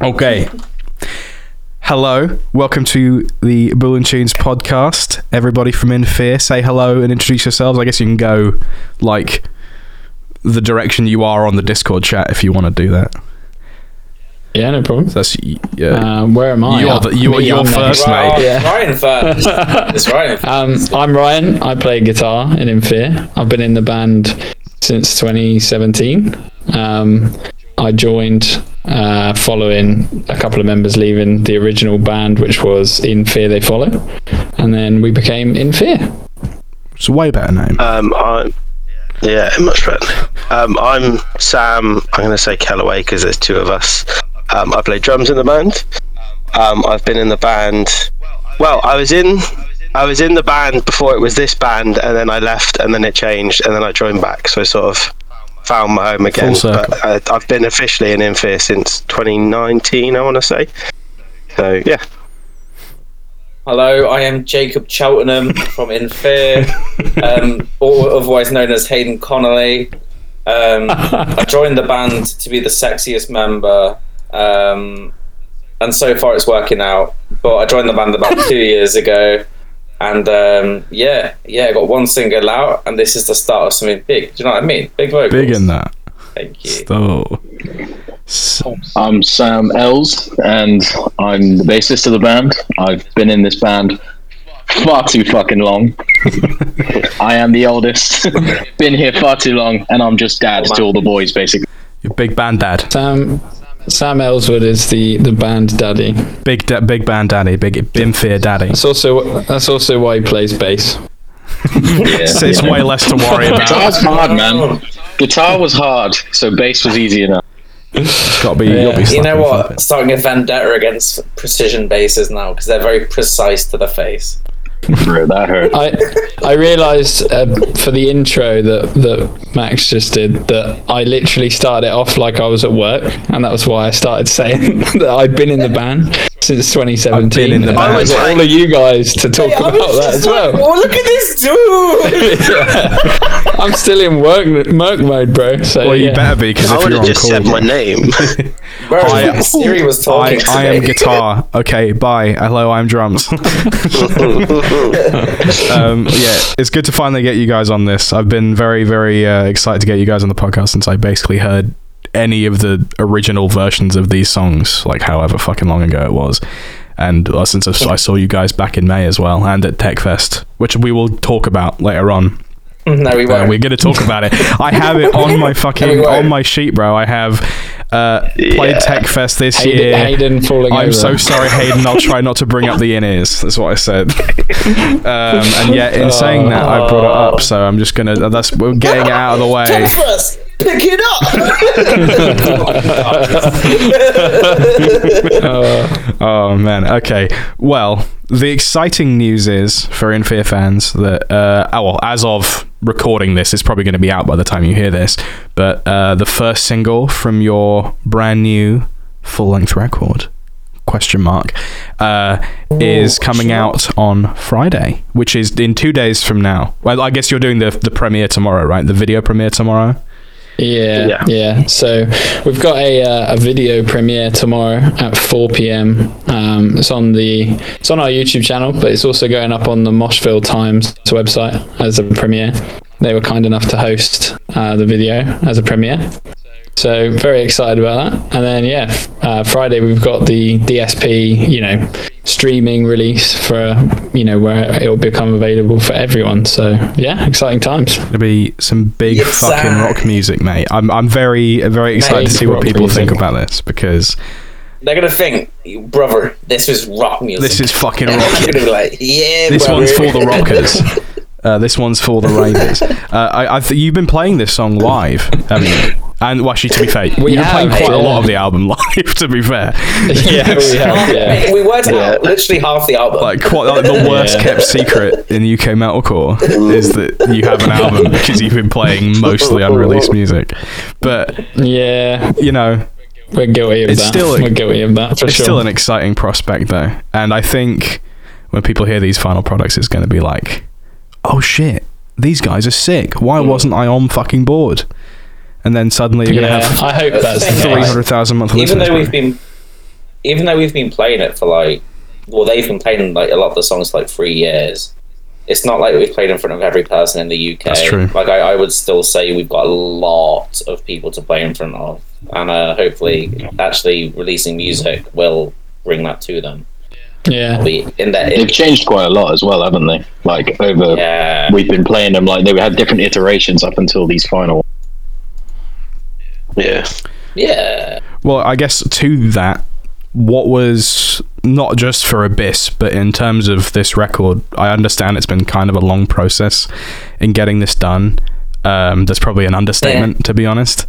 Okay. Hello, welcome to the Bull and Tunes podcast. Everybody from In Fear, say hello and introduce yourselves. I guess you can go like the direction you are on the Discord chat if you want to do that. Yeah, no problem. That's yeah. Um, where am I? You're the- you are- Me, you're I'm first, mate. Right, Yeah. Ryan first. it's Ryan. Um, I'm Ryan. I play guitar in In Fear. I've been in the band since 2017. Um, I joined uh, following a couple of members leaving the original band, which was In Fear They Follow, and then we became In Fear. It's a way better name. Um, I'm yeah, much better. Um, I'm Sam. I'm going to say Kellaway because there's two of us. Um, I play drums in the band. Um, I've been in the band. Well, I was in. I was in the band before it was this band, and then I left, and then it changed, and then I joined back. So I sort of found my home again. Full. But uh, I've been officially in Infear since 2019. I want to say. So yeah, Hello, I am Jacob Cheltenham from In Fear, um, or otherwise known as Haydn Connolly. Um, I joined the band to be the sexiest member, um, and so far it's working out. But I joined the band about two years ago, and um, yeah, yeah, I got one single out, and this is the start of something big. Do you know what I mean? Big vocals. Big in that. Thank you. So, S- I'm Sam Ells, and I'm the bassist of the band. I've been in this band far too fucking long. I am the oldest. been here far too long, and I'm just dad to all the boys, basically. your big band dad, Sam Sam Ellswood is the, the band daddy. big da- big band daddy, big In Fear daddy. That's also that's also why he plays bass. So it's way less to worry about. Guitar's hard, man. Guitar was hard, so bass was easy enough. Got be. You'll be You know what? flipping. Starting a vendetta against precision basses now because they're very precise to the face. That hurt. I I realised uh, for the intro that that Max just did that I literally started it off like I was at work, and that was why I started saying that I'd been in the band since 2017. I've been in the and I band. wanted all of you guys to talk about that as well. oh, look at this dude! I'm still in work work mode, bro. So Well, you yeah. better be because I if would you're have on just call, said my name. Bro, I- Siri was I, talking. I am guitar. Okay, bye. Hello, I'm drums. um, yeah, it's good to finally get you guys on this. I've been very, very uh, excited to get you guys on the podcast since I basically heard any of the original versions of these songs, like however fucking long ago it was. And uh, since I saw you guys back in May as well, and at TechFest, which we will talk about later on. no, we Uh, won't. we're going to talk about it. I have it on my fucking we won't. on my sheet, bro. I have uh, played Yeah. TechFest this Haydn, year. Haydn falling I'm over. so sorry, Haydn. I'll try not to bring up the in ears. That's what I said. Um, and yeah, in saying that, I brought it up. So I'm just gonna. That's we're getting it out of the way. first, pick it up. Oh man. Okay. Well, the exciting news is for In Fear fans that uh, oh well, as of recording this, it's probably going to be out by the time you hear this. But uh, the first single from your brand new full length record question mark uh, is coming out on Friday, which is in two days from now. Well, I guess you're doing the the premiere tomorrow, right? The video premiere tomorrow. Yeah, Yeah. yeah, So we've got a uh, a video premiere tomorrow at 4 p.m. Um, it's on the it's on our YouTube channel, but it's also going up on the Moshville Times website as a premiere. They were kind enough to host uh, the video as a premiere. So very excited about that. And then yeah, uh, Friday we've got the DSP, you know, streaming release for you know where it will become available for everyone. So yeah, exciting times. It'll be some big Yes, fucking sir. rock music, mate. I'm I'm very very excited to see what rock people think about this because They're gonna think, brother, this is rock music. this is fucking And I'm rock. gonna be like, yeah, This brother. one's for the rockers. Uh, this one's for the ravers. Uh, I, I th- you've been playing this song live, haven't you? And well, actually, to be fair, we've been have, playing quite a lot of the album live. To be fair, yeah, we have. Yeah. We worked out literally half the album. like quite like the worst Yeah. kept secret in UK metalcore is that you have an album because you've been playing mostly unreleased music. But Yeah, you know, we're guilty of It's that. still a- we're guilty of that for it's sure. still an exciting prospect though and i think when people hear these final products it's going to be like oh shit these guys are sick why wasn't i on fucking board and then suddenly you're yeah, going to have I hope that's 300000 monthly even though we've been even though we've been playing it for like, well, they've been playing like a lot of the songs for like three years. It's not like we've played in front of every person in the UK. That's true. Like I, I would still say we've got a lot of people to play in front of, and uh, hopefully, actually releasing music will bring that to them. Yeah. In that. They've changed quite a lot as well, haven't they? Like over, yeah. we've been playing them like they had different iterations up until these final. Yeah. Yeah. Well, I guess to that, what was not just for Abyss, but in terms of this record, I understand it's been kind of a long process in getting this done. Um, that's probably an understatement, to be honest.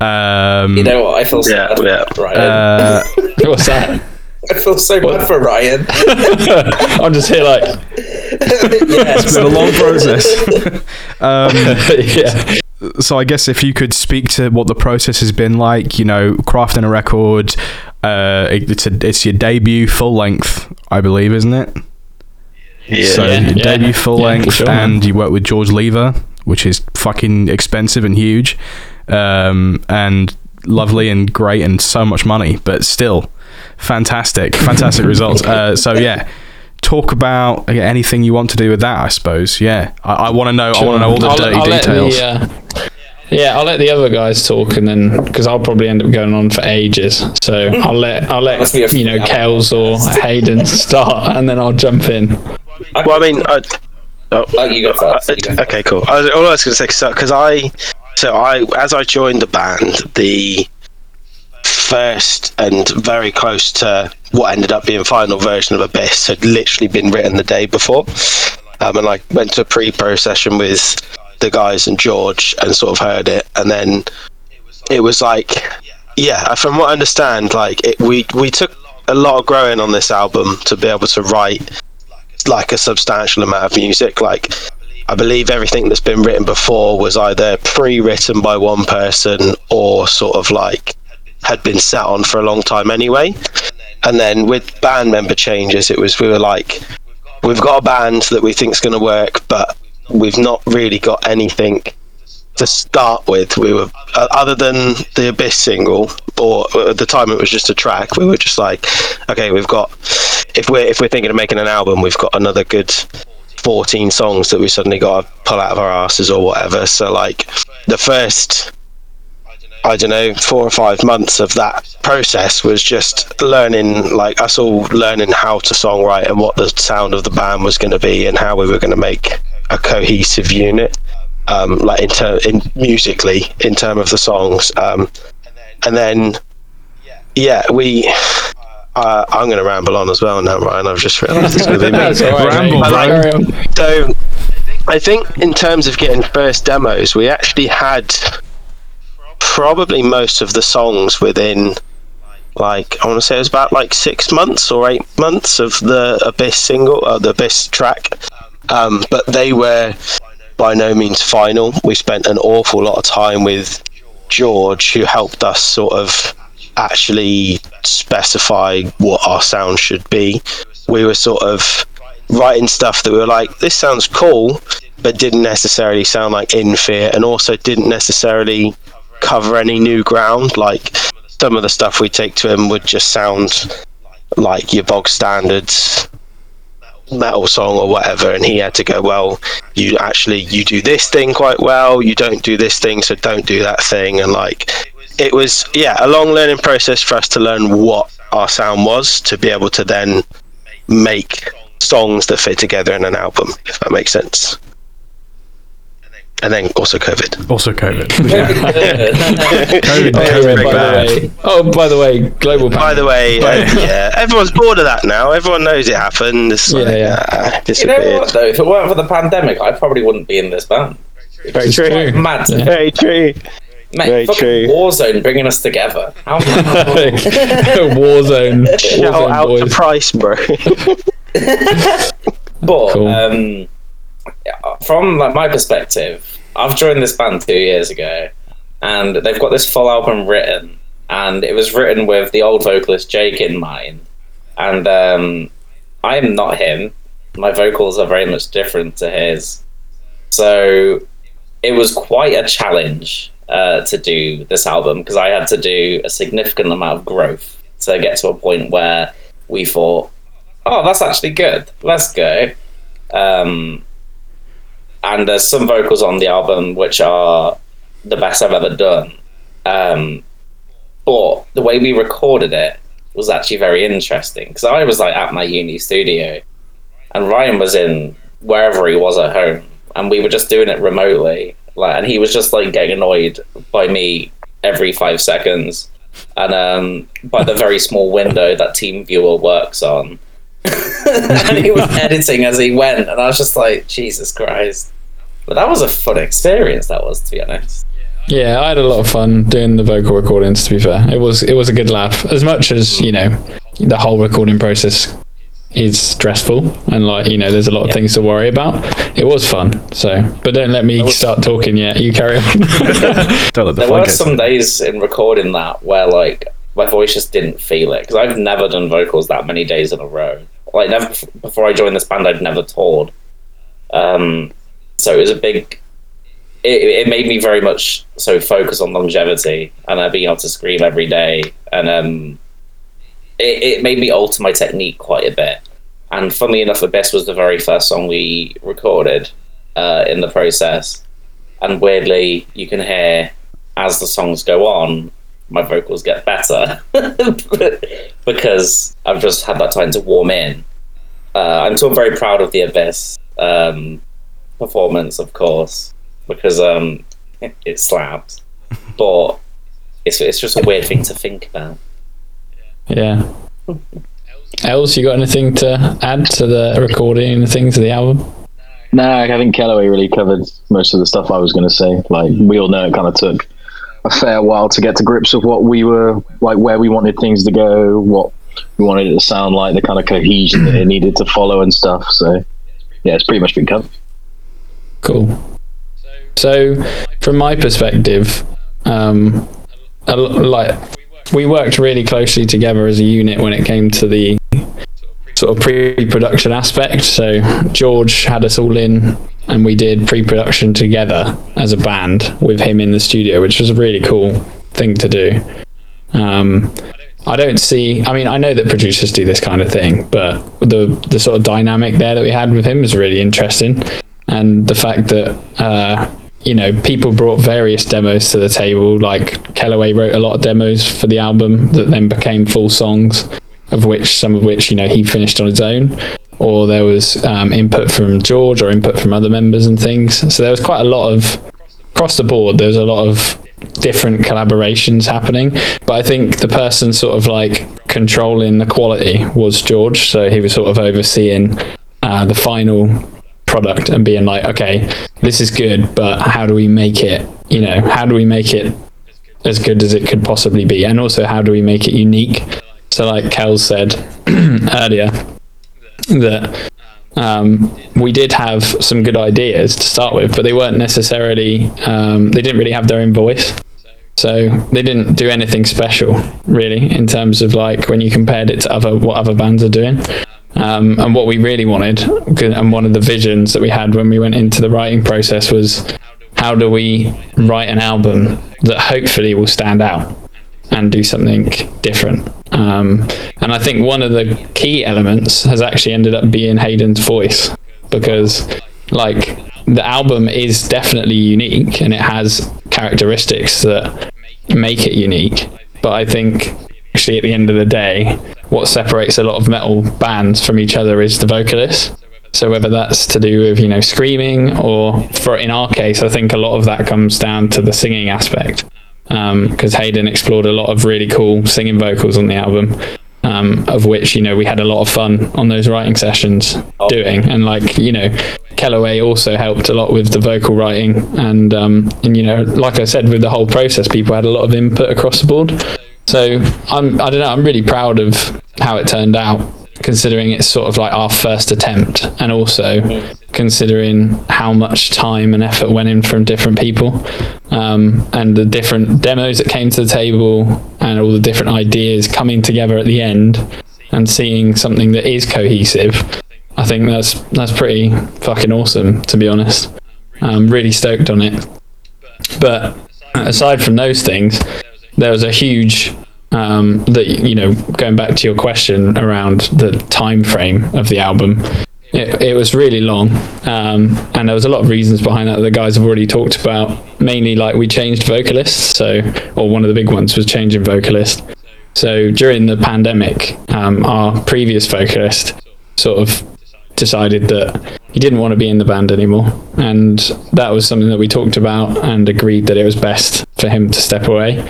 Um, You know what? I feel so Yeah, bad for yeah. Ryan. uh, What's that? I feel so bad for Ryan. I'm just here like, yeah, it's been a long process. um, yeah. So I guess if you could speak to what the process has been like, you know, crafting a record, uh, it- it's a, it's your debut full length, I believe, isn't it? Yeah. So Yeah, your yeah. debut full yeah, length, sure, man. and you work with George Lever, which is fucking expensive and huge, um, and lovely and great and so much money, but still fantastic, fantastic results. Uh, so yeah. Talk about anything you want to do with that, I suppose. Yeah, I, I want to know. I want to know all the I'll- dirty I'll let the, details. uh, yeah, I'll let the other guys talk, and then because I'll probably end up going on for ages. So I'll let I'll let Must be a you know free Kels or Haydn start, and then I'll jump in. Well, I mean, I, oh, Oh, you go first. Uh, okay, cool. I was, all I was going to say, because I, so I, as I joined the band, the first and very close to what ended up being final version of Abyss had literally been written the day before, um, and I went to a pre-pro session with the guys and George and sort of heard it, and then it was like, yeah, from what I understand, like it, we we took a lot of growing on this album to be able to write like a substantial amount of music. Like, I believe everything that's been written before was either pre-written by one person or sort of like had been sat on for a long time anyway. And then with band member changes, it was we were like, we've got a band that we think is going to work, but we've not really got anything to start with. We were uh, other than the Abyss single, or at the time it was just a track. We were just like, okay, we've got if we're if we're thinking of making an album, we've got another good 14 songs that we suddenly got to pull out of our asses or whatever. So like the first I don't know, four or five months of that process was just learning, like us all learning how to songwrite and what the sound of the band was going to be and how we were going to make a cohesive unit, um, like in ter- in musically in terms of the songs. Um, and then, yeah, we. Uh, I'm going to ramble on as well now, Ryan. I've just realised it's going to be me. That's all right, Ramble, mate. bro. Carry on. So, I think in terms of getting first demos, we actually had probably most of the songs within, like, I want to say it was about like six months or eight months of the Abyss single, or the Abyss track. Um, but they were by no means final. We spent an awful lot of time with George, who helped us sort of actually specify what our sound should be. We were sort of writing stuff that we were like, this sounds cool, but didn't necessarily sound like In Fear, and also didn't necessarily cover any new ground. Like some of the stuff we take to him would just sound like your bog standards metal song or whatever and he had to go well you actually you do this thing quite well you don't do this thing so don't do that thing and like it was yeah a long learning process for us to learn what our sound was to be able to then make songs that fit together in an album if that makes sense and then also covid Also, COVID. Yeah. COVID, Oh, COVID by the way, oh, by the way, global. by the way uh, yeah everyone's bored of that now everyone knows it happened it's like, Yeah, yeah. ah, You know what though? If it weren't for the pandemic, I probably wouldn't be in this band. very It's true true. Mad, Yeah. very true mate. Very fucking true. Warzone bringing us together. How Warzone. Shout Warzone out to. Price, bro. But Cool. um, from like my perspective, I've joined this band two years ago, and they've got this full album written, and it was written with the old vocalist Jake in mind, and um, I am not him. My vocals are very much different to his, so it was quite a challenge uh, to do this album because I had to do a significant amount of growth to get to a point where we thought, oh, that's actually good. Let's go. Um, and there's some vocals on the album which are the best I've ever done. Um, but the way we recorded it was actually very interesting because I was like at my uni studio, and Ryan was in wherever he was at home, and we were just doing it remotely. Like, and he was just like getting annoyed by me every five seconds, and um, by the very small window that TeamViewer works on. and he was editing as he went, and I was just like, Jesus Christ! But that was a fun experience. That was, to be honest. Yeah, I had a lot of fun doing the vocal recordings. To be fair, it was it was a good laugh. As much as you know, the whole recording process is stressful and like you know, there's a lot of Yeah. things to worry about. It was fun. So, but don't let me was- start talking yet. You carry on. Don't let the There were some days in recording that where like my voice just didn't feel it because I've never done vocals that many days in a row. Like never before I joined this band, I'd never toured. Um, so it was a big. It, it made me very much so focus on longevity and uh, being able to scream every day, and um, it, it made me alter my technique quite a bit. And funnily enough, Abyss was the very first song we recorded uh, in the process. And weirdly, you can hear as the songs go on, my vocals get better because I've just had that time to warm in. Uh, I'm still very proud of the Abyss um, performance, of course, because um, it, it slaps. But it's, it's just a weird thing to think about. yeah. Else, you got anything to add to the recording and things of the album? No, I think Kellaway really covered most of the stuff I was going to say. Like we all know, it kind of took a fair while to get to grips with what we were like, where we wanted things to go, what we wanted it to sound like, the kind of cohesion that it needed to follow and stuff. So yeah, it's pretty much been covered. Cool. So, from my perspective, um, a like we worked really closely together as a unit when it came to the sort of pre-production aspect. So George had us all in, and we did pre-production together as a band with him in the studio, which was a really cool thing to do. Um, I don't see. I mean, I know that producers do this kind of thing, but the the sort of dynamic there that we had with him was really interesting, and the fact that uh, you know people brought various demos to the table. Like Kellaway wrote a lot of demos for the album that then became full songs, of which some of which you know he finished on his own, or there was um, input from George or input from other members and things. So there was quite a lot of across the board. There's a lot of different collaborations happening, but I think the person sort of like controlling the quality was George. So he was sort of overseeing uh, the final product and being like, okay, this is good, but how do we make it? You know, how do we make it as good as it could possibly be, and also how do we make it unique? So, like Kel said earlier, that um, we did have some good ideas to start with, but they weren't necessarily, um, they didn't really have their own voice. So they didn't do anything special, really, in terms of like when you compared it to other what other bands are doing. Um, and what we really wanted, and one of the visions that we had when we went into the writing process was, how do we write an album that hopefully will stand out and do something different? Um, and I think one of the key elements has actually ended up being Haydn's voice because, like, the album is definitely unique and it has characteristics that make it unique. But I think actually at the end of the day, what separates a lot of metal bands from each other is the vocalist. So whether that's to do with you know screaming or for in our case, I think a lot of that comes down to the singing aspect because Haydn explored a lot of really cool singing vocals on the album. Um, of which you know we had a lot of fun on those writing sessions doing, and like you know, Kellaway also helped a lot with the vocal writing, and um, and you know, like I said, with the whole process, people had a lot of input across the board. So I'm I don't know, I'm really proud of how it turned out, considering it's sort of like our first attempt, and also considering how much time and effort went in from different people, um, and the different demos that came to the table, and all the different ideas coming together at the end, and seeing something that is cohesive. I think that's that's pretty fucking awesome, to be honest. I'm really stoked on it. But aside from those things, there was a huge um, that you know, going back to your question around the time frame of the album, it, it was really long, um, and there was a lot of reasons behind that. that The guys have already talked about. Mainly, like we changed vocalists, so or one of the big ones was changing vocalist. So during the pandemic, um, our previous vocalist sort of decided that he didn't want to be in the band anymore, and that was something that we talked about and agreed that it was best for him to step away.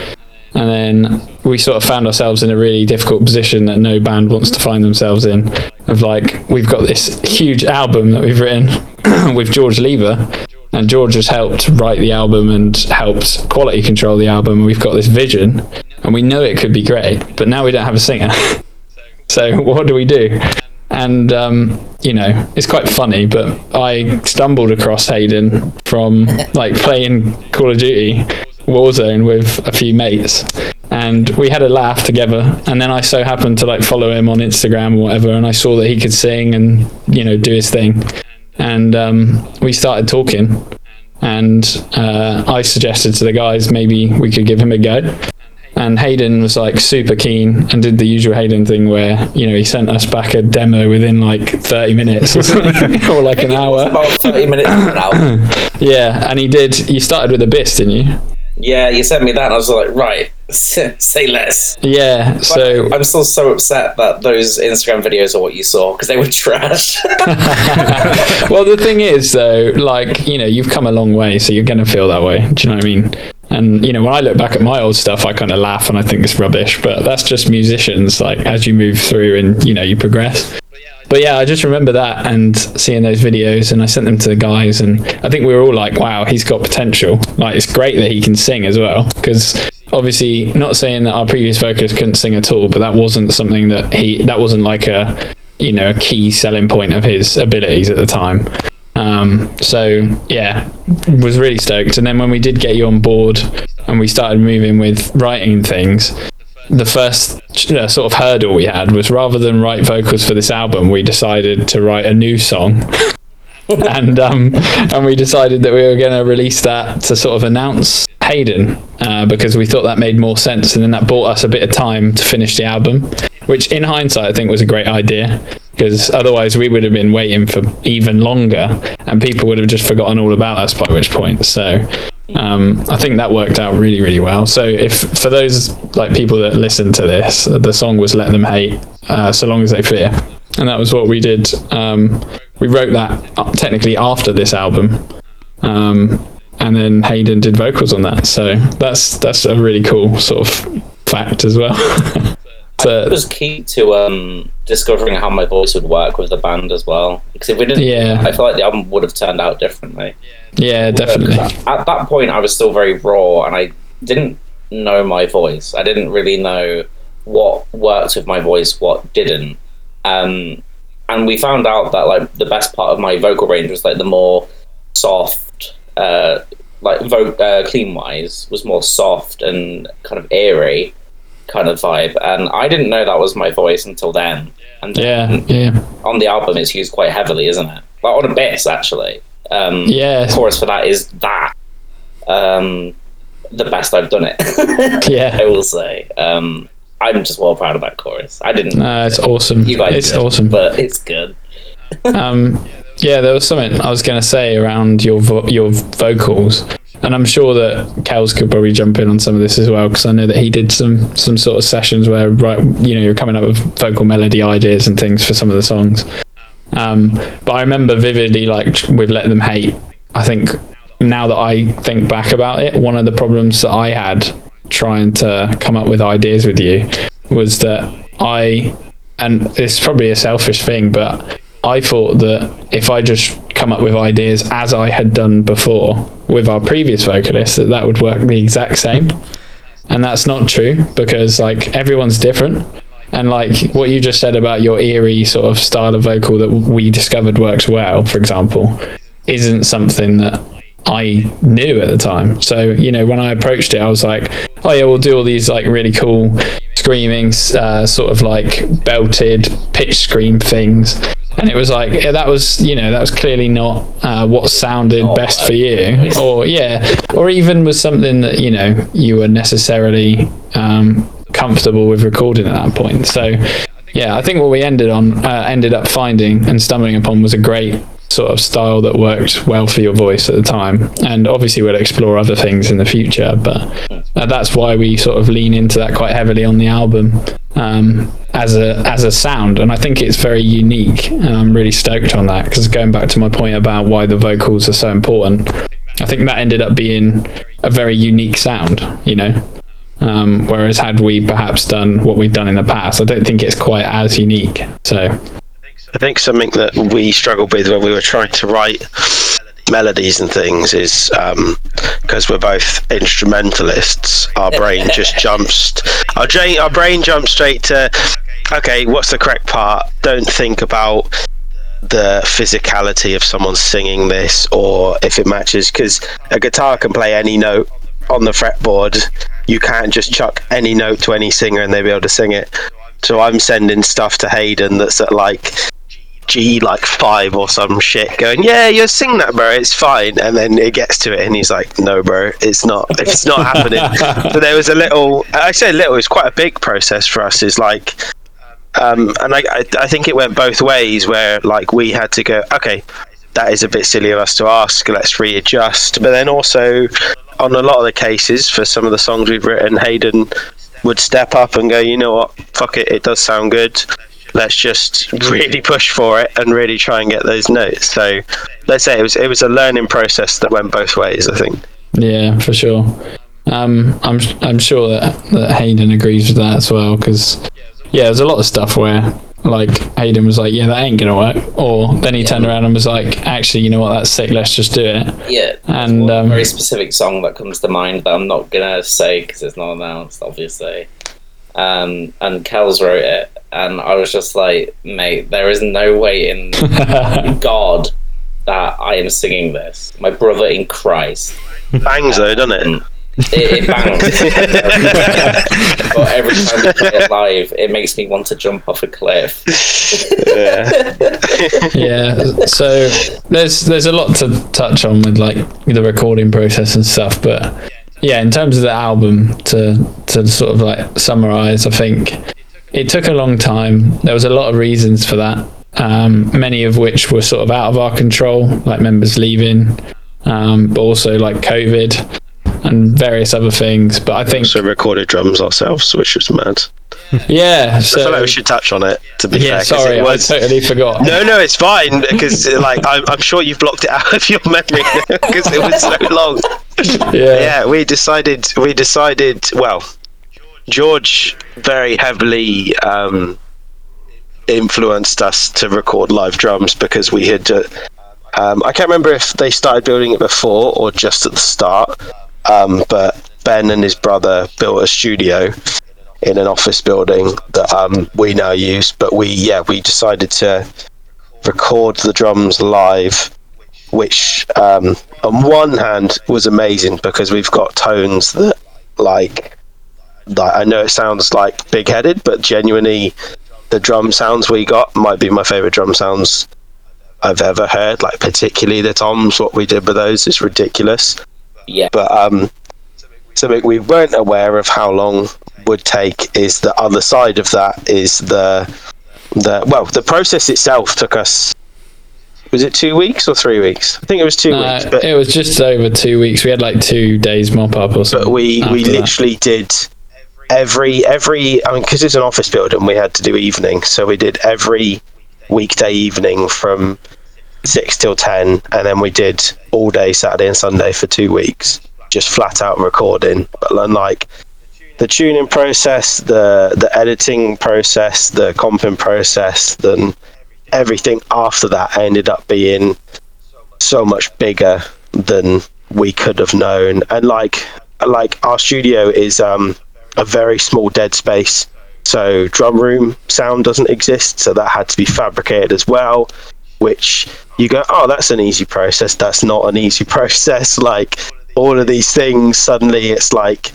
And then we sort of found ourselves in a really difficult position that no band wants to find themselves in. Of like, we've got this huge album that we've written with George Lever, and George has helped write the album and helped quality control the album. And we've got this vision, and we know it could be great, but now we don't have a singer. so what do we do? And um, you know, it's quite funny, but I stumbled across Haydn from like playing Call of Duty Warzone with a few mates, and we had a laugh together. And then I so happened to like follow him on Instagram or whatever, and I saw that he could sing and you know do his thing, and um, we started talking. And uh, I suggested to the guys maybe we could give him a go. And Haydn was like super keen and did the usual Haydn thing where, you know, he sent us back a demo within like 30 minutes or, something, or like an hour. About 30 minutes now. Yeah, and he did, you started with Abyss, didn't you? Yeah, you sent me that, and I was like, right, say less. Yeah, so I'm still so upset that those Instagram videos are what you saw because they were trash. well, the thing is, though, like you know, you've come a long way, so you're gonna feel that way. Do you know what I mean? And you know, when I look back at my old stuff, I kind of laugh and I think it's rubbish. But that's just musicians. Like as you move through and you know you progress. But yeah, I just remember that and seeing those videos, and I sent them to the guys, and I think we were all like, "Wow, he's got potential." Like it's great that he can sing as well, because obviously, not saying that our previous vocalist couldn't sing at all, but that wasn't something that he that wasn't like a you know a key selling point of his abilities at the time. Um, so yeah, was really stoked. And then when we did get you on board and we started moving with writing things, the first uh, sort of hurdle we had was rather than write vocals for this album, we decided to write a new song. and um, and we decided that we were going to release that to sort of announce Haydn uh, because we thought that made more sense, and then that bought us a bit of time to finish the album, which in hindsight I think was a great idea because otherwise we would have been waiting for even longer, and people would have just forgotten all about us by which point. So. Um, I think that worked out really, really well. So, if for those like people that listen to this, the song was "Let Them Hate," uh, so long as they fear, and that was what we did. Um, we wrote that uh, technically after this album, um, and then Haydn did vocals on that. So that's that's a really cool sort of fact as well. it was key to um, discovering how my voice would work with the band as well. Because if we didn't, Yeah. I feel like the album would have turned out differently. yeah, definitely. At that point, I was still very raw, and I didn't know my voice. I didn't really know what worked with my voice, what didn't. Um, and we found out that like the best part of my vocal range was like the more soft, uh, like vo- uh, clean wise was more soft and kind of airy kind of vibe. And I didn't know that was my voice until then. And Yeah, yeah, on the album, it's used quite heavily, isn't it? Like on Abyss, actually. Um, yeah, chorus for that is that. Um, the best I've done it. Yeah. I will say. Um, I'm just well proud of that chorus. I didn't. No, it's awesome. you guys It's did, awesome. but it's good. um, yeah, there was something I was going to say around your vo- your vocals, and I'm sure that Kels could probably jump in on some of this as well because I know that he did some some sort of sessions where right, you know, you're coming up with vocal melody ideas and things for some of the songs. Um, but I remember vividly, like with "Let Them Hate." I think now that I think back about it, one of the problems that I had trying to come up with ideas with you was that I, and it's probably a selfish thing, but I thought that if I just come up with ideas as I had done before with our previous vocalist, that that would work the exact same. And that's not true because like everyone's different. And like what you just said about your eerie sort of style of vocal that we discovered works well, for example, isn't something that I knew at the time. So, you know, when I approached it, I was like, oh, yeah, we'll do all these like really cool screaming, uh, sort of like belted pitch scream things. And it was like, yeah, that was, you know, that was clearly not uh, what sounded best for you. Or, yeah, or even was something that, you know, you were necessarily um, comfortable with recording at that point. So yeah, I think what we ended on uh, ended up finding and stumbling upon was a great sort of style that worked well for your voice at the time. And obviously, we'll explore other things in the future, but uh, that's why we sort of lean into that quite heavily on the album um, as a as a sound. And I think it's very unique, and I'm really stoked on that because going back to my point about why the vocals are so important, I think that ended up being a very unique sound. You know. Um, whereas had we perhaps done what we've done in the past, I don't think it's quite as unique. So I think something that we struggled with when we were trying to write melodies and things is um, because we're both instrumentalists. Our brain just jumps. Our, brain, our brain jumps straight to okay, what's the correct part? Don't think about the physicality of someone singing this or if it matches because a guitar can play any note on the fretboard. You can't just chuck any note to any singer and they'll be able to sing it. So I'm sending stuff to Haydn that's at like G like five or some shit, going, "Yeah, you sing that, bro. It's fine." And then it gets to it, and he's like, "No, bro, it's not. It's not happening." so there was a little. I say little. It's quite a big process for us. Is like, um, and I, I, I think it went both ways. Where like we had to go, okay, that is a bit silly of us to ask. Let's readjust. But then also, on a lot of the cases, for some of the songs we've written, Haydn would step up and go, you know what, fuck it, it does sound good let's just really push for it and really try and get those notes. So let's say it was it was a learning process that went both ways. I think. Yeah, for sure. Um, I'm I'm sure that that Haydn agrees with that as well because yeah, there's a lot of stuff where like Haydn was like, yeah, that ain't gonna work, or then he yeah. turned around and was like, actually, you know what, that's sick. Let's just do it. Yeah, and um, very specific song that comes to mind that I'm not gonna say because it's not announced, obviously. Um, and Kells wrote it, and I was just like, mate, there is no way in God that I am singing this. My brother in Christ. Bangs though, doesn't it? It, it bangs. but every time we play it live, it makes me want to jump off a cliff. yeah. yeah. So there's there's a lot to touch on with like the recording process and stuff, but yeah, in terms of the album, to to sort of like summarize, I think it took a long time. There was a lot of reasons for that, um, many of which were sort of out of our control, like members leaving, um, but also like COVID and various other things. But I think so. Recorded drums ourselves, which was mad. Yeah, so I feel like we should touch on it. To be yeah, fair, sorry, was, I totally forgot. No, no, it's fine because like I'm, I'm sure you've blocked it out of your memory because it was so long. Yeah, yeah. We decided. We decided. Well, George very heavily um, influenced us to record live drums because we had. Uh, um, I can't remember if they started building it before or just at the start, um, but Ben and his brother built a studio in an office building that um, we now use. But we, yeah, we decided to record the drums live, which um, on one hand was amazing because we've got tones that like like I know it sounds like big headed, but genuinely the drum sounds we got might be my favorite drum sounds I've ever heard. Like particularly the toms, what we did with those is ridiculous. Yeah. But um, something we weren't aware of how long would take is the other side of that is the the well the process itself took us was it two weeks or three weeks? I think it was two uh, weeks. But it was just over two weeks. We had like two days mop up or something. But we we literally that. did every every I mean because it's an office building, we had to do evening, so we did every weekday evening from six till ten, and then we did all day Saturday and Sunday for two weeks, just flat out recording. But like the tuning process, the the editing process, the comping process, then everything after that ended up being so much bigger than we could have known. And like like our studio is um a very small dead space. So drum room sound doesn't exist, so that had to be fabricated as well. Which you go, oh, that's an easy process. That's not an easy process. Like all of these things, suddenly it's like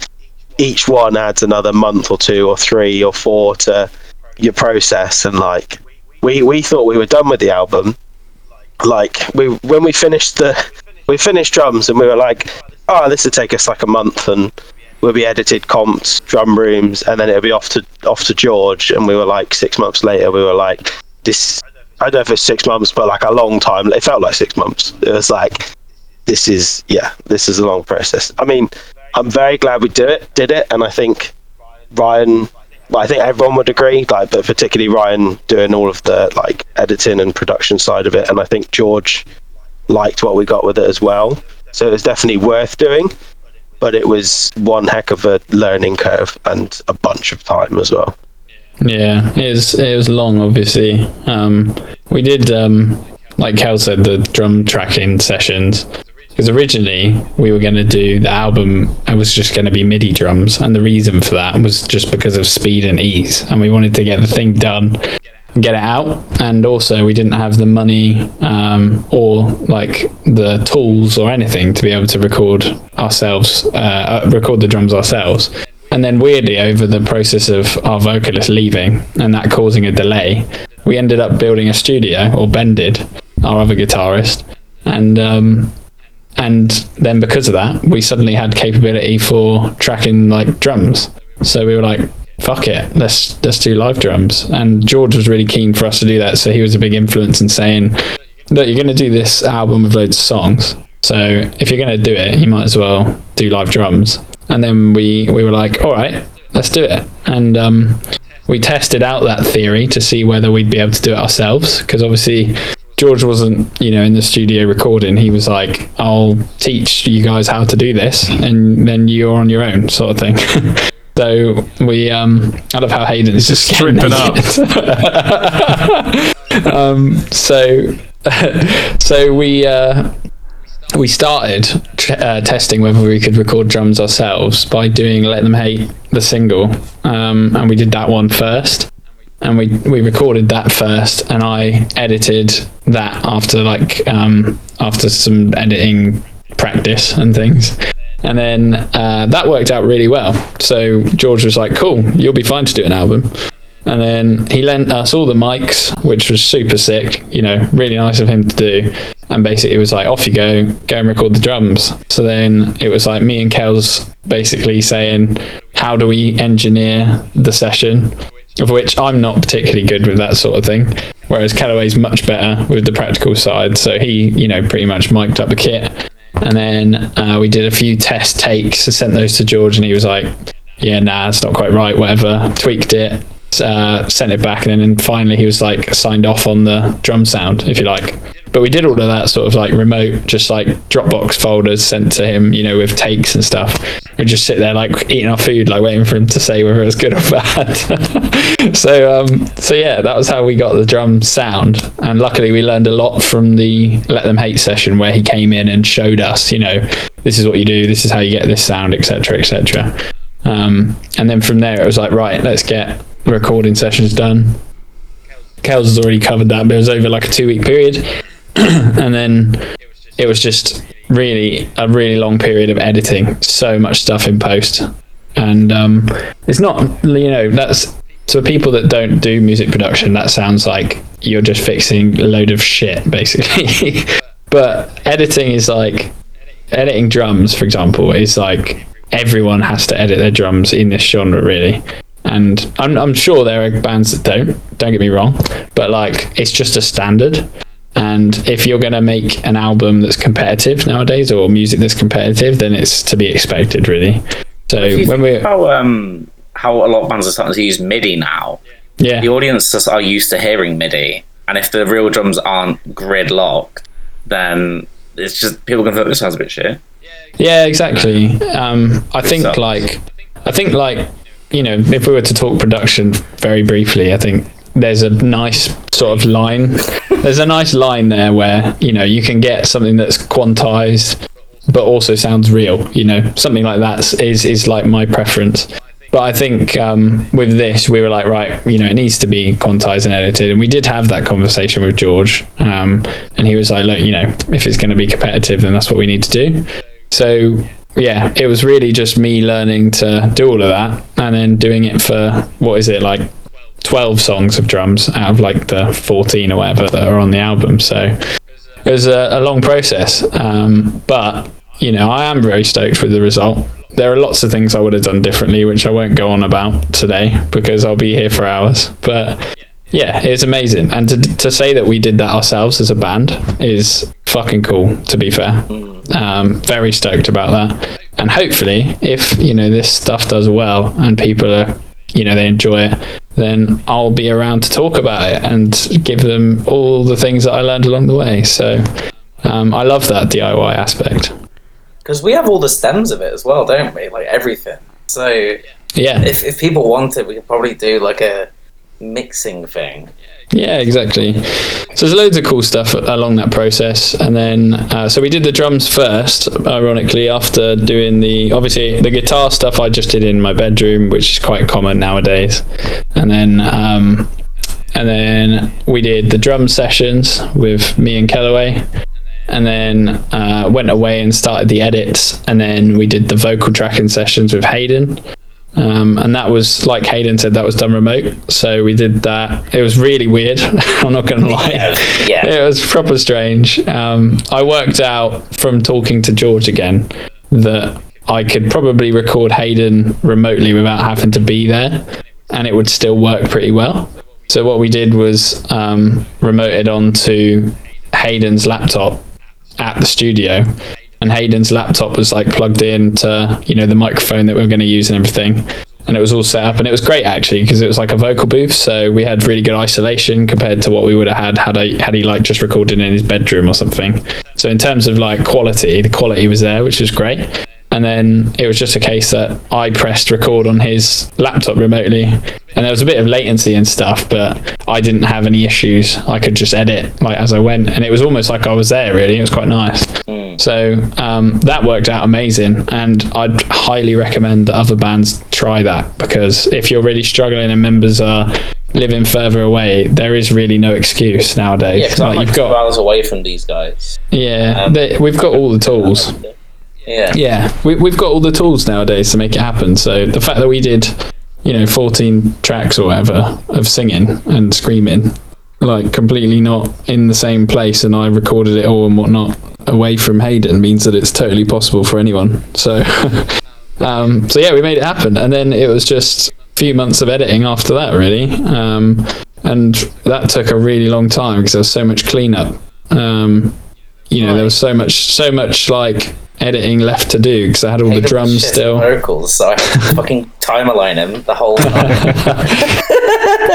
each one adds another month or two or three or four to your process. And like we we thought we were done with the album. Like we when we finished the we finished drums and we were like, oh, this would take us like a month and we'll be edited comps, drum rooms, and then it'll be off to off to George. And we were like six months later, we were like, this. I don't know if it's six months, but like a long time. It felt like six months. It was like, this is yeah, this is a long process. I mean, I'm very glad we did it, did it, and I think Ryan. I think everyone would agree, like, but particularly Ryan doing all of the like editing and production side of it, and I think George liked what we got with it as well. So it was definitely worth doing, but it was one heck of a learning curve and a bunch of time as well. Yeah, it was it was long. Obviously, um, we did um, like Kel said the drum tracking sessions because originally we were going to do the album. It was just going to be MIDI drums, and the reason for that was just because of speed and ease, and we wanted to get the thing done and get it out. And also, we didn't have the money um, or like the tools or anything to be able to record ourselves, uh, uh, record the drums ourselves. And then weirdly, over the process of our vocalist leaving and that causing a delay, we ended up building a studio, or Ben did, our other guitarist, and um, and then because of that, we suddenly had capability for tracking like drums. So we were like, "Fuck it, let's let's do live drums." And George was really keen for us to do that, so he was a big influence in saying, "Look, you're going to do this album with loads of songs." So if you're going to do it, you might as well do live drums. And then we we were like, all right, let's do it. And um, we tested out that theory to see whether we'd be able to do it ourselves. Because obviously George wasn't, you know, in the studio recording. He was like, "I'll teach you guys how to do this, and then you're on your own," sort of thing. so we, um, I love how Haydn's just stripping up. um, so, so we. Uh, we started uh, testing whether we could record drums ourselves by doing "Let Them Hate" the single, um, and we did that one first, and we we recorded that first, and I edited that after like um, after some editing practice and things. And then uh, that worked out really well. So George was like, "Cool, you'll be fine to do an album." And then he lent us all the mics, which was super sick. You know, really nice of him to do. And basically, it was like, off you go, go and record the drums. So then it was like me and Kels basically saying, how do we engineer the session? Of which I'm not particularly good with that sort of thing. Whereas Kellaway's much better with the practical side. So he, you know, pretty much mic'd up the kit. And then uh, we did a few test takes, sent those to George, and he was like, yeah, nah, it's not quite right, whatever. Tweaked it, uh, sent it back, and then finally he was like signed off on the drum sound, if you like. But we did all of that sort of like remote, just like Dropbox folders sent to him, you know, with takes and stuff. We just sit there like eating our food, like waiting for him to say whether it was good or bad. so, um, so yeah, that was how we got the drum sound. And luckily, we learned a lot from the Let Them Hate session where he came in and showed us, you know, this is what you do, this is how you get this sound, etc., etc. Um, and then from there, it was like, right, let's get recording sessions done. Kels has already covered that, but it was over like a two week period. and then it was just really a really long period of editing, so much stuff in post. And um, it's not, you know, that's so people that don't do music production, that sounds like you're just fixing a load of shit, basically. but editing is like editing drums, for example, is like everyone has to edit their drums in this genre, really and I'm, I'm sure there are bands that don't don't get me wrong but like it's just a standard and if you're going to make an album that's competitive nowadays or music that's competitive then it's to be expected really. So when we how um how a lot of bands are starting to use midi now yeah. the audiences are used to hearing midi. And if the real drums aren't grid locked then it's just people can think this sounds a bit shit. Yeah exactly. Um i think like i think like you know, if we were to talk production very briefly, I think there's a nice sort of line. There's a nice line there where you know you can get something that's quantized, but also sounds real. You know, something like that is is like my preference. But I think um, with this, we were like, right, you know, it needs to be quantized and edited, and we did have that conversation with George, um, and he was like, look, you know, if it's going to be competitive, then that's what we need to do. So yeah, it was really just me learning to do all of that and then doing it for what is it like 12 songs of drums out of like the 14 or whatever that are on the album. So it was a, a long process. Um, but, you know, I am very stoked with the result. there are lots of things I would have done differently, which I won't go on about today because I'll be here for hours. But yeah, it's amazing. And to, to say that we did that ourselves as a band is fucking cool, to be fair. Um, very stoked about that. And hopefully, if, you know, this stuff does well and people are, you know, they enjoy it, then I'll be around to talk about it and give them all the things that I learned along the way. So um, I love that DIY aspect. Because we have all the stems of it as well, don't we? Like everything. So Yeah. if, if people want it, we could probably do like a mixing thing. Yeah, exactly. So there's loads of cool stuff along that process, and then uh, so we did the drums first. Ironically, after doing the obviously the guitar stuff, I just did in my bedroom, which is quite common nowadays, and then um, and then we did the drum sessions with me and Kellaway. And then uh, went away and started the edits, and then we did the vocal tracking sessions with Haydn, um, and that was like Haydn said that was done remote. So we did that. It was really weird I'm not gonna lie. Yeah. it was proper strange. Um, I worked out from talking to George again that I could probably record Haydn remotely without having to be there and it would still work pretty well. So what we did was um, remoted onto Haydn's laptop at the studio and Haydn's laptop was like plugged in to you know the microphone that we were going to use and everything. And it was all set up and it was great actually because it was like a vocal booth so we had really good isolation compared to what we would have had had I had he like just recorded in his bedroom or something. So in terms of like quality the quality was there which was great. And then it was just a case that I pressed record on his laptop remotely and there was a bit of latency and stuff but I didn't have any issues I could just edit like as I went and it was almost like I was there really it was quite nice so um, that worked out amazing, and I'd highly recommend that other bands try that because if you're really struggling and members are living further away, there is really no excuse nowadays. Yeah, Like, like you've got, hours away from these guys. yeah, um, they, we've got all the tools. Yeah. Yeah, we, we've got all the tools nowadays to make it happen. So the fact that we did, you know, 14 tracks or whatever of singing and screaming, like completely not in the same place, and I recorded it all and whatnot away from Haydn means that it's totally possible for anyone. So, um, so yeah, we made it happen, and then it was just a few months of editing after that, really, um, and that took a really long time because there was so much cleanup. Um, you know, there was so much, so much like editing left to do because I had all the drums still. vocals, so I fucking time align him the whole time.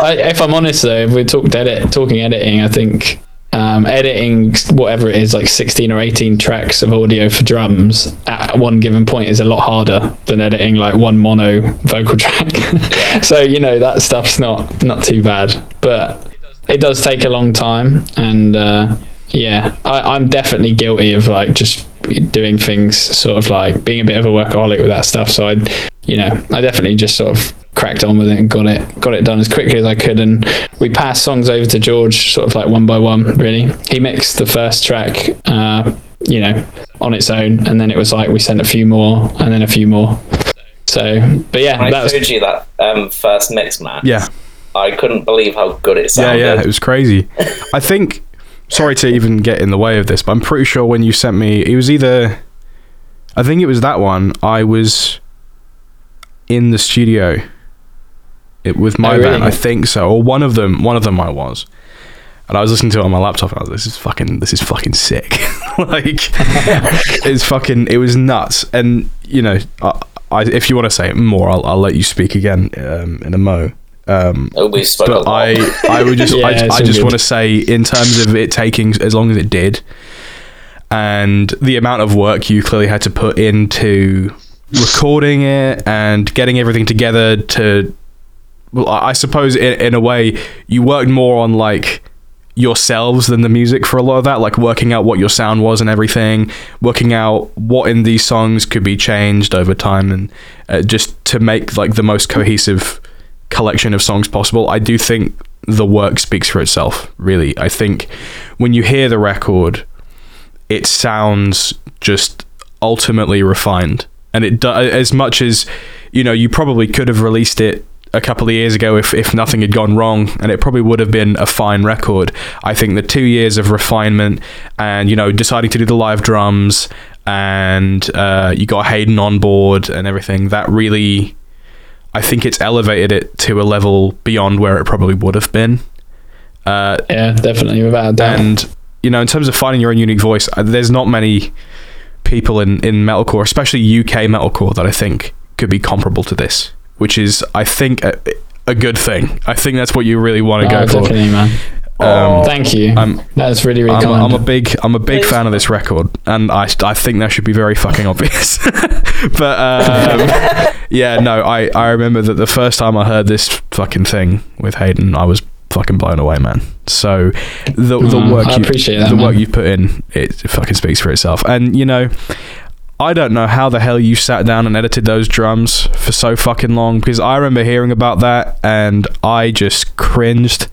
I, if I'm honest though, if we talked edit, talking editing, I think um, editing whatever it is, like 16 or 18 tracks of audio for drums at one given point is a lot harder than editing like one mono vocal track. so you know that stuff's not not too bad, but it does take a long time, and uh, yeah, I, I'm definitely guilty of like just doing things sort of like being a bit of a workaholic with that stuff. So I, you know, I definitely just sort of cracked on with it and got it got it done as quickly as I could. And we passed songs over to George sort of like one by one. Really, he mixed the first track, uh, you know, on its own, and then it was like we sent a few more and then a few more. So, but yeah, When that I was you that um, first mix match. Yeah. I couldn't believe how good it sounded. Yeah, yeah, it was crazy. I think. Sorry to even get in the way of this, but I'm pretty sure when you sent me, it was either. I think it was that one. I was in the studio. It with my Oh, really? band, I think so, or one of them. One of them I was, and I was listening to it on my laptop. And I was, like, "This is fucking. This is fucking sick. like, it's fucking. It was nuts. And you know, I, I, if you want to say it more, I'll, I'll let you speak again um, in a mo. Um, we spoke but. I, I would just, Yeah, I, I just want to say, in terms of it taking as long as it did, and the amount of work you clearly had to put into recording it and getting everything together to, well, I I suppose in, in a way, you worked more on like yourselves than the music for a lot of that, like working out what your sound was and everything, working out what in these songs could be changed over time, and uh, just to make like the most cohesive collection of songs possible. I do think the work speaks for itself, really. I think when you hear the record, it sounds just ultimately refined. And it do- as much as you know, you probably could have released it a couple of years ago if, if nothing had gone wrong and it probably would have been a fine record. I think the two years of refinement and, you know, deciding to do the live drums and uh, you got Haydn on board and everything. That really, I think it's elevated it to a level beyond where it probably would have been. Uh, Yeah, definitely, without a doubt. and you know, in terms of finding your own unique voice, uh, there's not many people in in metalcore, especially UK metalcore, that I think could be comparable to this. Which is, I think, a, a good thing. I think that's what you really want to Oh, go for. man. Um, Thank you. I'm- That's really, really I'm, kind. I'm a big I'm a big fan of this record, and I I think that should be very fucking obvious. but um, yeah, no, I I remember that the first time I heard this fucking thing with Haydn, I was fucking blown away, man. So the the Mm, work I you appreciate that, the work you put in, it fucking speaks for itself. And you know. I don't know how the hell you sat down and edited those drums for so fucking long because I remember hearing about that and I just cringed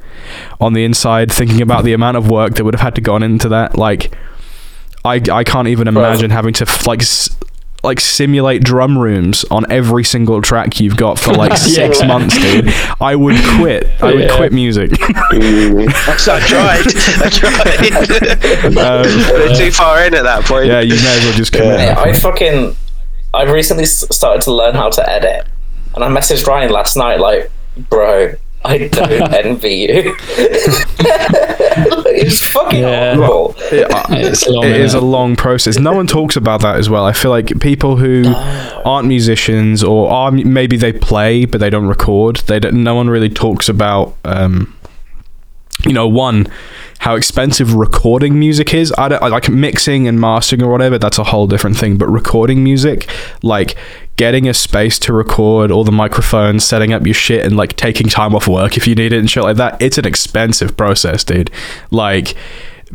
on the inside thinking about the amount of work that would have had to gone into that. Like, I I can't even imagine having to like s- like simulate drum rooms on every single track you've got for like six Yeah. months, dude. I would quit. I would Yeah. quit music. So I tried. I tried. Um, too far in at that point. yeah, you may as well just commit. Yeah, I fucking. I recently started to learn how to edit, and I messaged Ryan last night, like, bro, I don't envy you. it's fucking Yeah. horrible. It's long, it is a long process. No one talks about that as well. I feel like people who aren't musicians or are maybe they play but they don't record. They don't. No one really talks about. Um, you know, one how expensive recording music is. I don't like mixing and mastering or whatever. That's a whole different thing. But recording music, like getting a space to record all the microphones, setting up your shit, and like taking time off work if you need it and shit like that. It's an expensive process, dude. Like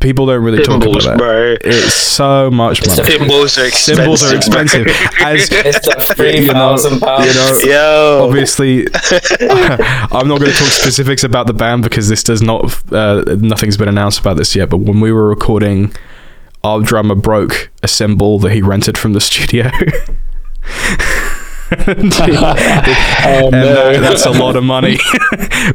people don't really talk about that. bro. It's so much money. Cymbals are expensive. Cymbals are expensive. As It's the three know, pounds. you know, Yo. obviously i'm not going to talk specifics about the band because this does not uh, nothing's been announced about this yet but when we were recording our drummer broke a cymbal that he rented from the studio Oh, that- no. that's a lot of money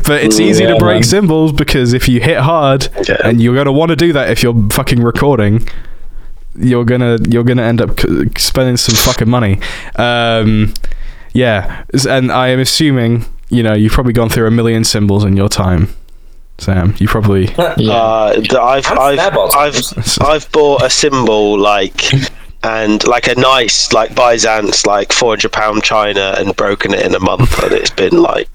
but it's easy to break man. cymbals because if you hit hard Yeah. and you're going to want to do that if you're fucking recording you're gonna you're gonna end up c- spending some fucking money um yeah and i am assuming you know you've probably gone through a million cymbals in your time sam you probably Yeah. Uh, I've I've snare bottoms. I've I've bought a cymbal like and like a nice like Byzance like four hundred pound china and broken it in a month and it's been like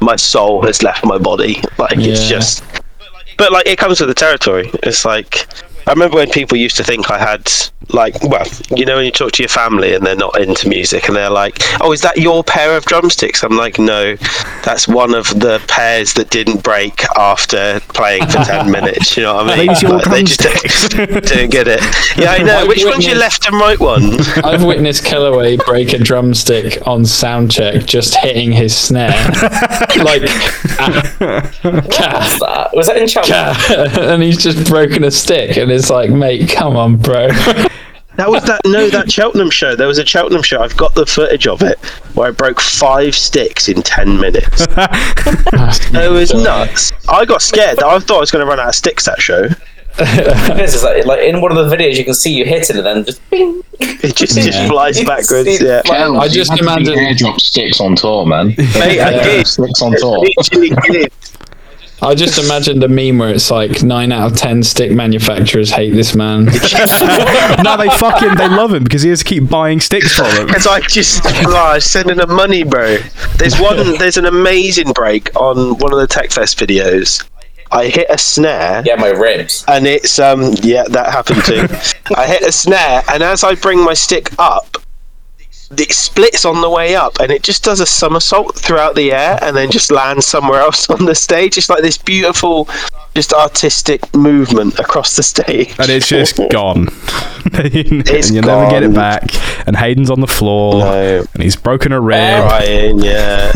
my soul has left my body. Like it's just but like it comes with the territory. It's like I remember when people used to think I had like well you know when you talk to your family and they're not into music and they're like oh is that your pair of drumsticks? I'm like no that's one of the pairs that didn't break after playing for 10 minutes you know what I mean? These your Like, they just didn't, didn't get it. Yeah I know. I've which one's your left and right one? I've witnessed Kellaway break a drumstick on sound check just hitting his snare. like, ah, What's that? Was that in Cheltenham? ah, and he's just broken a stick, and it's like, mate, come on, bro. That was that no that Cheltenham show. There was a Cheltenham show. I've got the footage of it where I broke five sticks in ten minutes. it was nuts. I got scared. I thought I was going to run out of sticks that show. It is, it's like, like in one of the videos, you can see you hitting it, and then just bing. It just Yeah. just flies backwards. see Yeah, fly- I just You had to imagine- airdrop sticks on tour, man. mate, I did. Sticks on tour. Literally did. I just imagined a meme where it's like nine out of ten stick manufacturers hate this man. no they fucking they love him because he has to keep buying sticks from them Because I just oh, I was sending him money, bro. There's one. There's an amazing break on one of the TechFest videos. I hit a snare. Yeah, my ribs. and it's um yeah that happened too i hit a snare and as i bring my stick up it splits on the way up and it just does a somersault throughout the air and then just lands somewhere else on the stage. It's like this beautiful just artistic movement across the stage. And it's just gone. And It's you never get it back. And haydn's on the floor. No. and he's broken a rib. Ryan, yeah.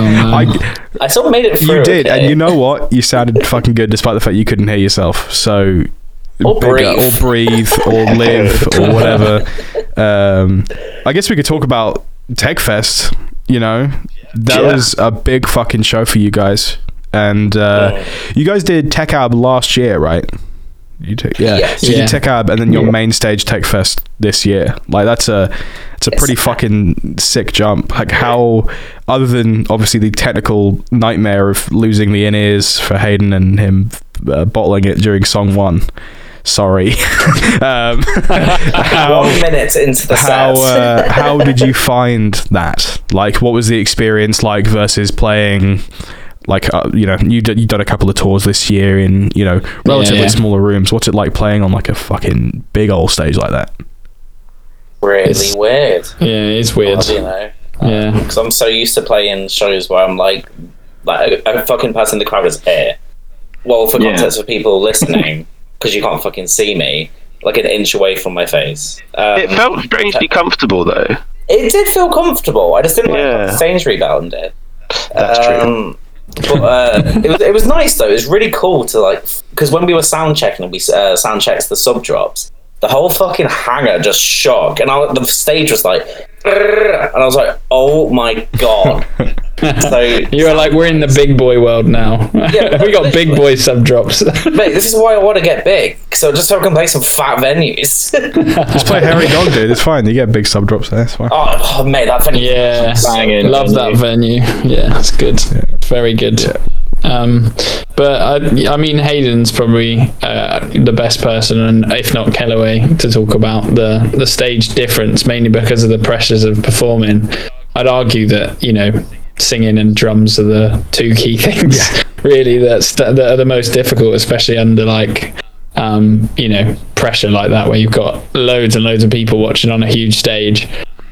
Um, I, I still made it through. you did okay? and you know what? You sounded fucking good despite the fact you couldn't hear yourself. So Or breathe. or breathe or live or whatever um i guess we could talk about techfest you know that Yeah. was a big fucking show for you guys and uh you guys did tech ab last year right You took yeah. Yes. So Yeah. you took Ab, and then your main stage Tech Fest this year. Like that's a it's a pretty fucking sick jump. Like how, other than obviously the technical nightmare of losing the in ears for Haydn and him uh, bottling it during song one. Sorry. um, how One minute into the how set. uh, how did you find that? Like, what was the experience like versus playing? Like, uh, you know, you d- you done a couple of tours this year in you know relatively yeah. smaller rooms. What's it like playing on like a fucking big old stage like that? really It's- weird. Yeah, it's weird. You know, Yeah. because I'm so used to playing shows where I'm like, like a, a fucking person in the crowd is here. Well, for Yeah. context for people listening, because you can't fucking see me, like an inch away from my face. Um, It felt strangely comfortable though. It did feel comfortable. I just didn't like Yeah. the stage it. That's true. Um, but uh, it was it was nice though. It was really cool to like because when we were sound checking and we uh, sound checked the sub drops, the whole fucking hangar just shook, and I, the stage was like, and I was like, oh my god. so You were like, we're in the big boy world now. Yeah, we got big boy sub drops. mate, this is why I want to get big. So just so I can play some fat venues. Just play Hairy Dog, dude. It's fine. You get big sub drops there. It's fine. oh, oh, mate, that venue. yeah, Banging love that venue. Yeah, it's good. Very good. Um, but I, I mean, Haydn's probably uh, the best person, and if not Kellaway, to talk about the the stage difference, mainly because of the pressures of performing. I'd argue that you know, singing and drums are the two key things, really, that's that are the most difficult, especially under like um, you know, pressure like that, where you've got loads and loads of people watching on a huge stage,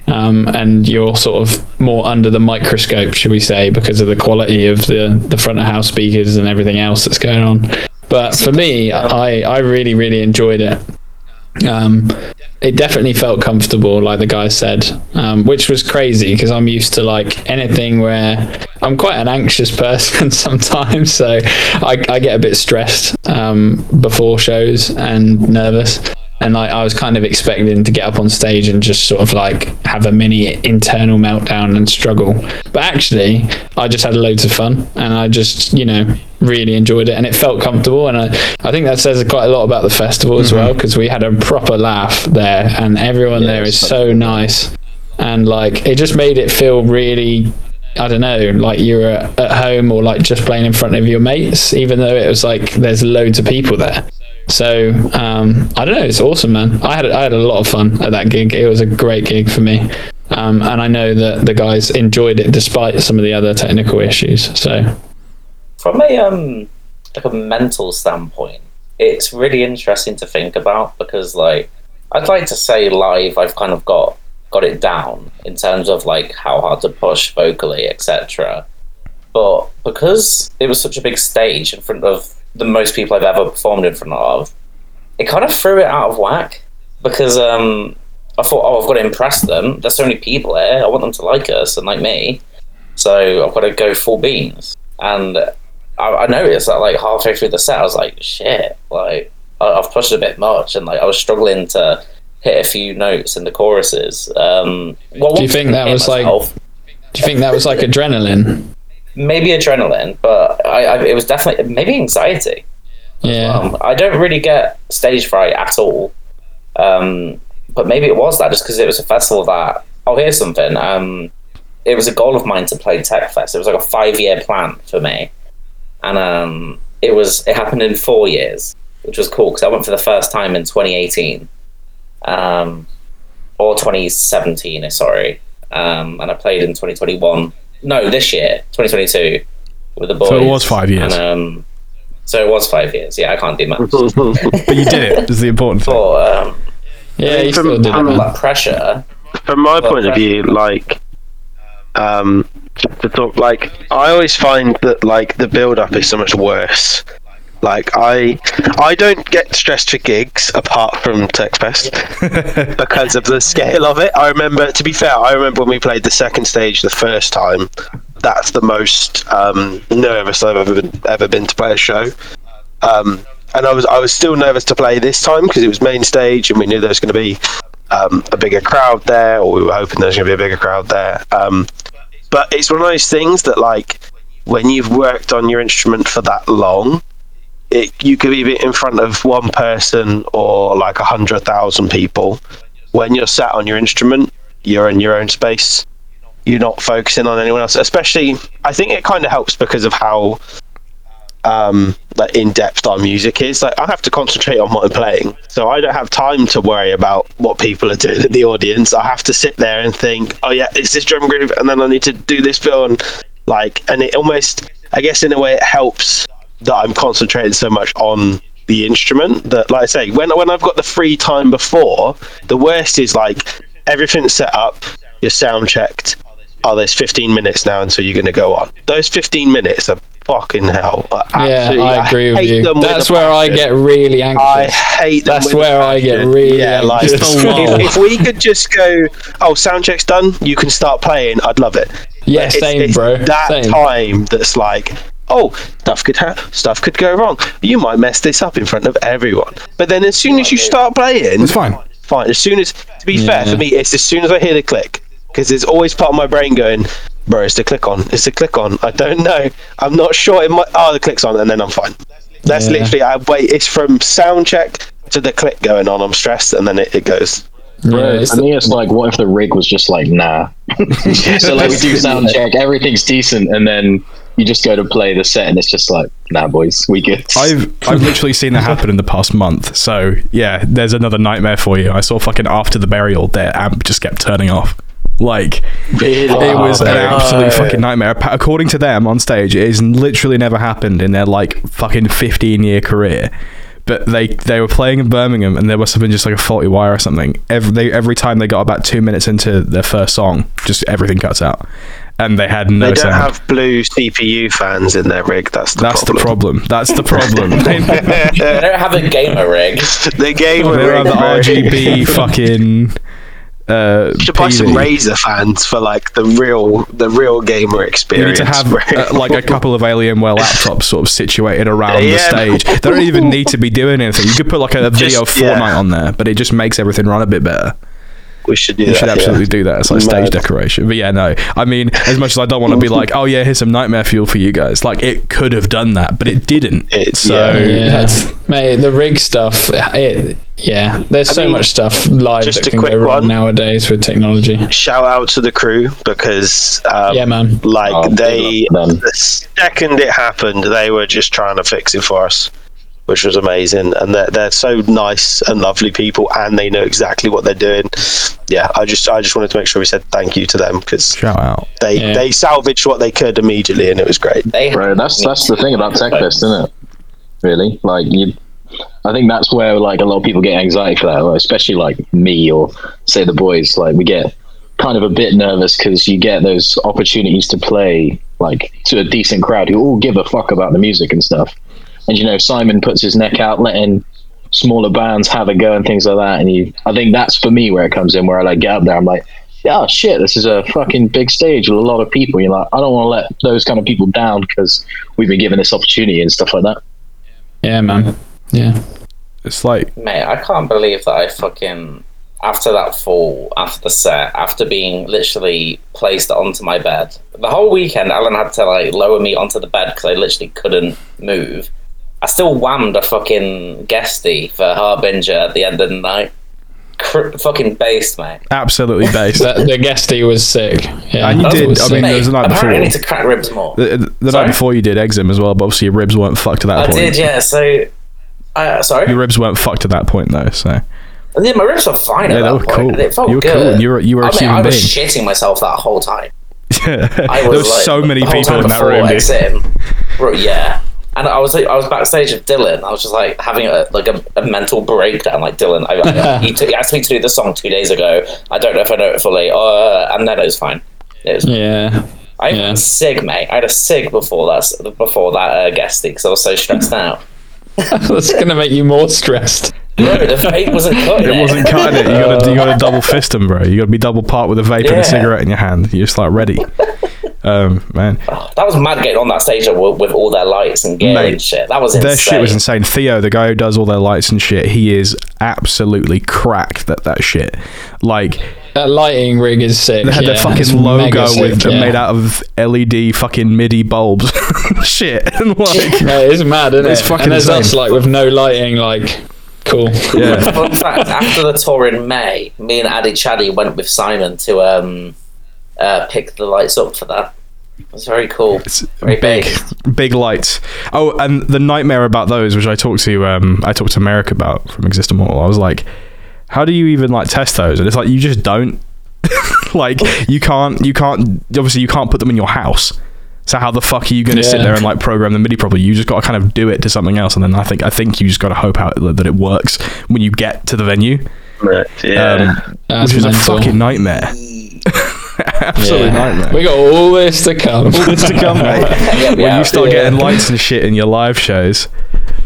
um, and you're sort of more under the microscope, should we say, because of the quality of the the front of house speakers and everything else that's going on. But for me, I I really really enjoyed it. Um, it definitely felt comfortable, like the guy said, um, which was crazy because I'm used to like anything where I'm quite an anxious person sometimes, so I, I get a bit stressed um, before shows and nervous. And I, I was kind of expecting to get up on stage and just sort of like have a mini internal meltdown and struggle. But actually, I just had loads of fun and I just, you know, really enjoyed it and it felt comfortable. And I, I think that says quite a lot about the festival as mm-hmm. well because we had a proper laugh there and everyone there is so nice. And like, it just made it feel really I don't know, like you were at home or like just playing in front of your mates, even though it was like there's loads of people there. So um, I don't know, it's awesome, man. I had I had a lot of fun at that gig. It was a great gig for me, um, and I know that the guys enjoyed it despite some of the other technical issues. So from a um like a mental standpoint, it's really interesting to think about because like I'd like to say live I've kind of got got it down in terms of like how hard to push vocally, etc. But because it was such a big stage in front of the most people I've ever performed in front of, it kind of threw it out of whack because um I thought, oh, I've got to impress them. There's so many people there. I want them to like us and like me. So I've got to go full beans. And I, I noticed that like halfway through the set, I was like, shit, like I, I've pushed a bit much, and like I was struggling to hit a few notes in the choruses. Um, well, Do you think that was, like- do you think that was like adrenaline? Maybe adrenaline, but I, I it was definitely maybe anxiety. Yeah, Um, I don't really get stage fright at all. Um, but maybe it was that just because it was a festival that. Oh, here's something. Um, it was a goal of mine to play Tech Fest. It was like a five year plan for me, and um, it was it happened in four years, which was cool because I went for the first time in 2018, um, or 2017. Sorry, um, and I played in 2021. No, this year, 2022, with the boys. So it was five years. And, um, so it was five years. Yeah, I can't do much. But you did it. Is the important thing. But um, yeah, you From- still did it, from man. that pressure. from my point of view, like, um, just to talk, like, I always find that like the build up is so much worse. Like, I, I don't get stressed for gigs apart from TechFest because of the scale of it. I remember, to be fair, I remember when we played the second stage the first time. That's the most um, nervous I've ever been, ever been to play a show. Um, and I was I was still nervous to play this time because it was main stage and we knew there was going to be um, a bigger crowd there, or we were hoping there was going to be a bigger crowd there. Um, but it's one of those things that, like, when you've worked on your instrument for that long, it, you could be in front of one person or like a hundred thousand people. When you're sat on your instrument, you're in your own space. You're not focusing on anyone else. Especially, I think it kind of helps because of how um, like in depth our music is. Like I have to concentrate on what I'm playing, so I don't have time to worry about what people are doing in the audience. I have to sit there and think, oh yeah, it's this drum groove, and then I need to do this fill, and like, and it almost, I guess, in a way, it helps that I'm concentrating so much on the instrument that, like I say, when when I've got the free time before, the worst is like everything's set up, you're sound checked. Oh, there's 15 minutes now until you're going to go on. Those 15 minutes are fucking hell. Yeah, I agree with you. with That's where I get really angry. I hate them. That's where I get really yeah, like if, if we could just go, oh, sound check's done, you can start playing. I'd love it. yeah, same, it's bro. That Same. time that's like, oh, stuff could ha- stuff could go wrong. You might mess this up in front of everyone. But then as soon as you start playing, It's fine. fine. As soon as, to be fair for me, it's as soon as I hear the click, because there's always part of my brain going, bro, it's the click on, it's the click on. I don't know. I'm not sure. It might. Oh, the click's on, and then I'm fine. That's Yeah. literally. I wait. It's from sound check to the click going on. I'm stressed, and then it, it goes. Yeah, Bro, it's for me, it's like, what if the rig was just like, nah? so like we do sound check, everything's decent, and then you just go to play the set, and it's just like, nah, boys, we good. I've I've literally seen that happen in the past month. So yeah, there's another nightmare for you. I saw fucking after the burial, their amp just kept turning off. Like it oh, was an absolute fucking nightmare. According to them on stage, it has literally never happened in their like fucking 15 year career. But they they were playing in Birmingham, and there must have been just like a faulty wire or something. Every they, every time they got about two minutes into their first song, just everything cuts out, and they had no They don't sound. have blue CPU fans in their rig. That's the That's problem. the problem. That's the problem. They- They don't have a gamer rig. the game They rig. don't have the. RGB fucking. Uh, You should buy some PV. Razer fans for like the real, the real gamer experience. You need to have bro. uh, like a couple of Alienware laptops sort of situated around the Yeah. stage. They don't even need to be doing anything. You could put like a video Just- yeah. Fortnite on there, but it just makes everything run a bit better. We should do You that. should yeah. absolutely do that. It's like stage decoration. But yeah, no. I mean, as much as I don't want to be like, oh yeah, here's some nightmare fuel for you guys. Like it could have done that, but it didn't. It's- so yeah. Yeah, that's mate, the rig stuff. It, yeah, there's I so mean, much stuff live just that a can quick go wrong one. nowadays with technology. Shout out to the crew because, um, Yeah, man. like Oh, they, the second it happened, they were just trying to fix it for us, which was amazing. And they're they're so nice and lovely people, and they know exactly what they're doing. Yeah, I just I just wanted to make sure we said thank you to them because shout out. they Yeah. they salvaged what they could immediately, and it was great. They Bro, that's that's the thing about TechFest, isn't it? Really, like you. I think that's where like a lot of people get anxiety for that, like, especially like me or say the boys. Like we get kind of a bit nervous because you get those opportunities to play like to a decent crowd who all give a fuck about the music and stuff. And you know, Simon puts his neck out, letting smaller bands have a go and things like that. And you, I think that's for me where it comes in, where I like get up there, I'm like, yeah, shit, this is a fucking big stage with a lot of people. You're like, I don't want to let those kind of people down because we've been given this opportunity and stuff like that. Yeah, man. Yeah. It's like Mate, I can't believe that I fucking after that fall, after the set, after being literally placed onto my bed, the whole weekend Alan had to like lower me onto the bed because I literally couldn't move. I still whammed a fucking guesty for Harbinger at the end of the night. Cr- fucking based, mate. absolutely based. The, the guesty was sick. Yeah, And you did, was I mean, Mate, there's the night apparently I need to crack ribs more. The, the Sorry? night before you did Exim as well, but obviously your ribs weren't fucked at that I point. I did, yeah. So, uh, sorry. Your ribs weren't fucked at that point though, so Yeah, my ribs were fine. Yeah, at they that were point. cool. It felt You were good. cool, you were- you were a I mean, human I was being. shitting myself that whole time. I there was was like, so many the people in that room. dude. Exim, bro, yeah. And I was like, I was backstage with Dylan. I was just like having a like a, a mental breakdown. Like Dylan, I, I, he, took, he asked me to do the song two days ago. I don't know if I know it fully. Uh, and then it was fine. It was, Yeah. I had yeah. a sig, mate. I had a sig before that before that uh, guesting because I was so stressed out. That's gonna make you more stressed. Bro, the vape wasn't cutting It wasn't cutting it. You gotta, you gotta double fist them, bro. You gotta be double part with a vape and a cigarette in your hand. You're just like ready. Um, man, That was mad getting on that stage with, with all their lights and gear Mate, and shit. That was insane. their shit was insane. Theo, the guy who does all their lights and shit, he is absolutely cracked at that shit. Like, that lighting rig is sick. They had yeah, their it's fucking logo sick, with yeah. made out of LED fucking MIDI bulbs. Shit. And like, Yeah, it's mad, isn't It's it? fucking and there's insane. us like with no lighting, like cool. yeah. Fun fact: After the tour in May, me and Addy Chaddy went with Simon to um, uh, pick the lights up for that. It was very cool. It's Very big, big. big lights. Oh, and the nightmare about those, which I talked to, um, I talked to Merrick about from Exist Immortal. I was like, how do you even like test those? And it's like you just don't. like you can't, you can't. Obviously, you can't put them in your house. So how the fuck are you going to sit there and like program the MIDI properly? You just got to kind of do it to something else, and then I think I think you just got to hope out that it works when you get to the venue, Right, yeah. um, which is a fucking nightmare. Absolute Yeah. nightmare. We got all this to come. all this to come, mate. when Yeah. you start Yeah. getting lights and shit in your live shows,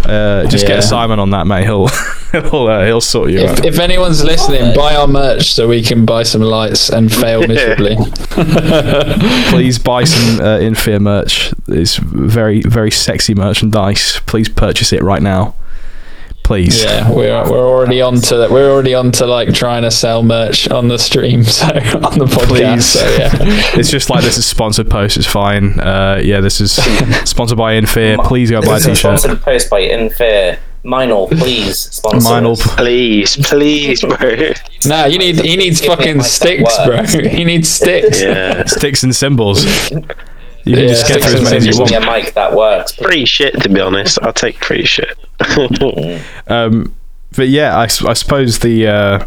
uh, just Yeah. get Simon on that, mate. He'll he'll uh, he'll sort you If, out. if anyone's listening, buy our merch so we can buy some lights and fail miserably. Please buy some uh, In Fear merch. It's very very sexy merchandise. Please purchase it right now. Please. yeah, we're we're already on to we're already on to like trying to sell merch on the stream, so on the podcast. Please. So yeah, It's just like this is sponsored post. It's fine. Uh, yeah, this is sponsored by In Fear. Please go buy a This is a t-shirt. sponsored post by In Fear. Meinl, please sponsor. Mine will. Please, please, bro. nah, you need he needs fucking sticks, bro. He needs sticks. Yeah. Sticks and cymbals. You can Yeah, just get through as many as you want. me a mic that works. Free shit, to be honest. I'll take free shit. Um, but yeah, I suppose the uh,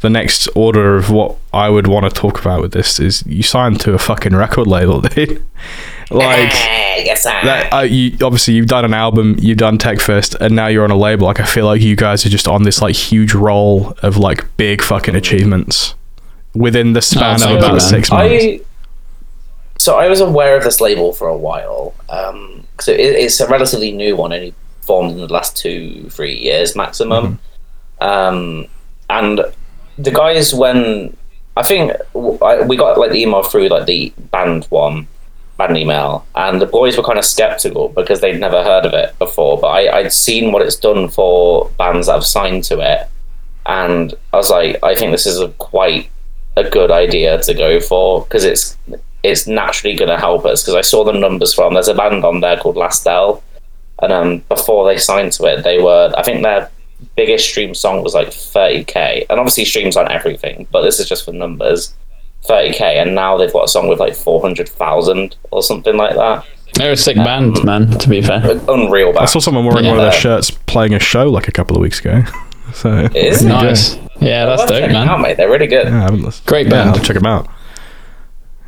the next order of what I would want to talk about with this is you signed to a fucking record label, dude. like yes, I. that. Uh, you obviously you've done an album, you've done Tech Fest, and now you're on a label. Like I feel like you guys are just on this like huge roll of like big fucking achievements within the span Oh, of about man. six months. I so I was aware of this label for a while So it, it's a relatively new one, only formed in the last two, three years maximum. Um, and the guys, when I think I, we got like the email through like the band one band email, and the boys were kind of skeptical because they'd never heard of it before. But I, I'd seen what it's done for bands that have signed to it, and I was like, I think this is a quite a good idea to go for because it's it's naturally going to help us because I saw the numbers from there's a band on there called Lastel and um before they signed to it they were I think their biggest stream song was like 30k and obviously streams aren't everything but this is just for numbers 30k and now they've got a song with like 400,000 or something like that They're a sick band, man. To be fair, unreal Band. I saw someone wearing one of their shirts playing a show like a couple of weeks ago. So it is it? nice. Yeah, that's Well, dope, check them out, man. mate. They're really good. yeah, I haven't listened. Great Yeah, band. I'll check them out.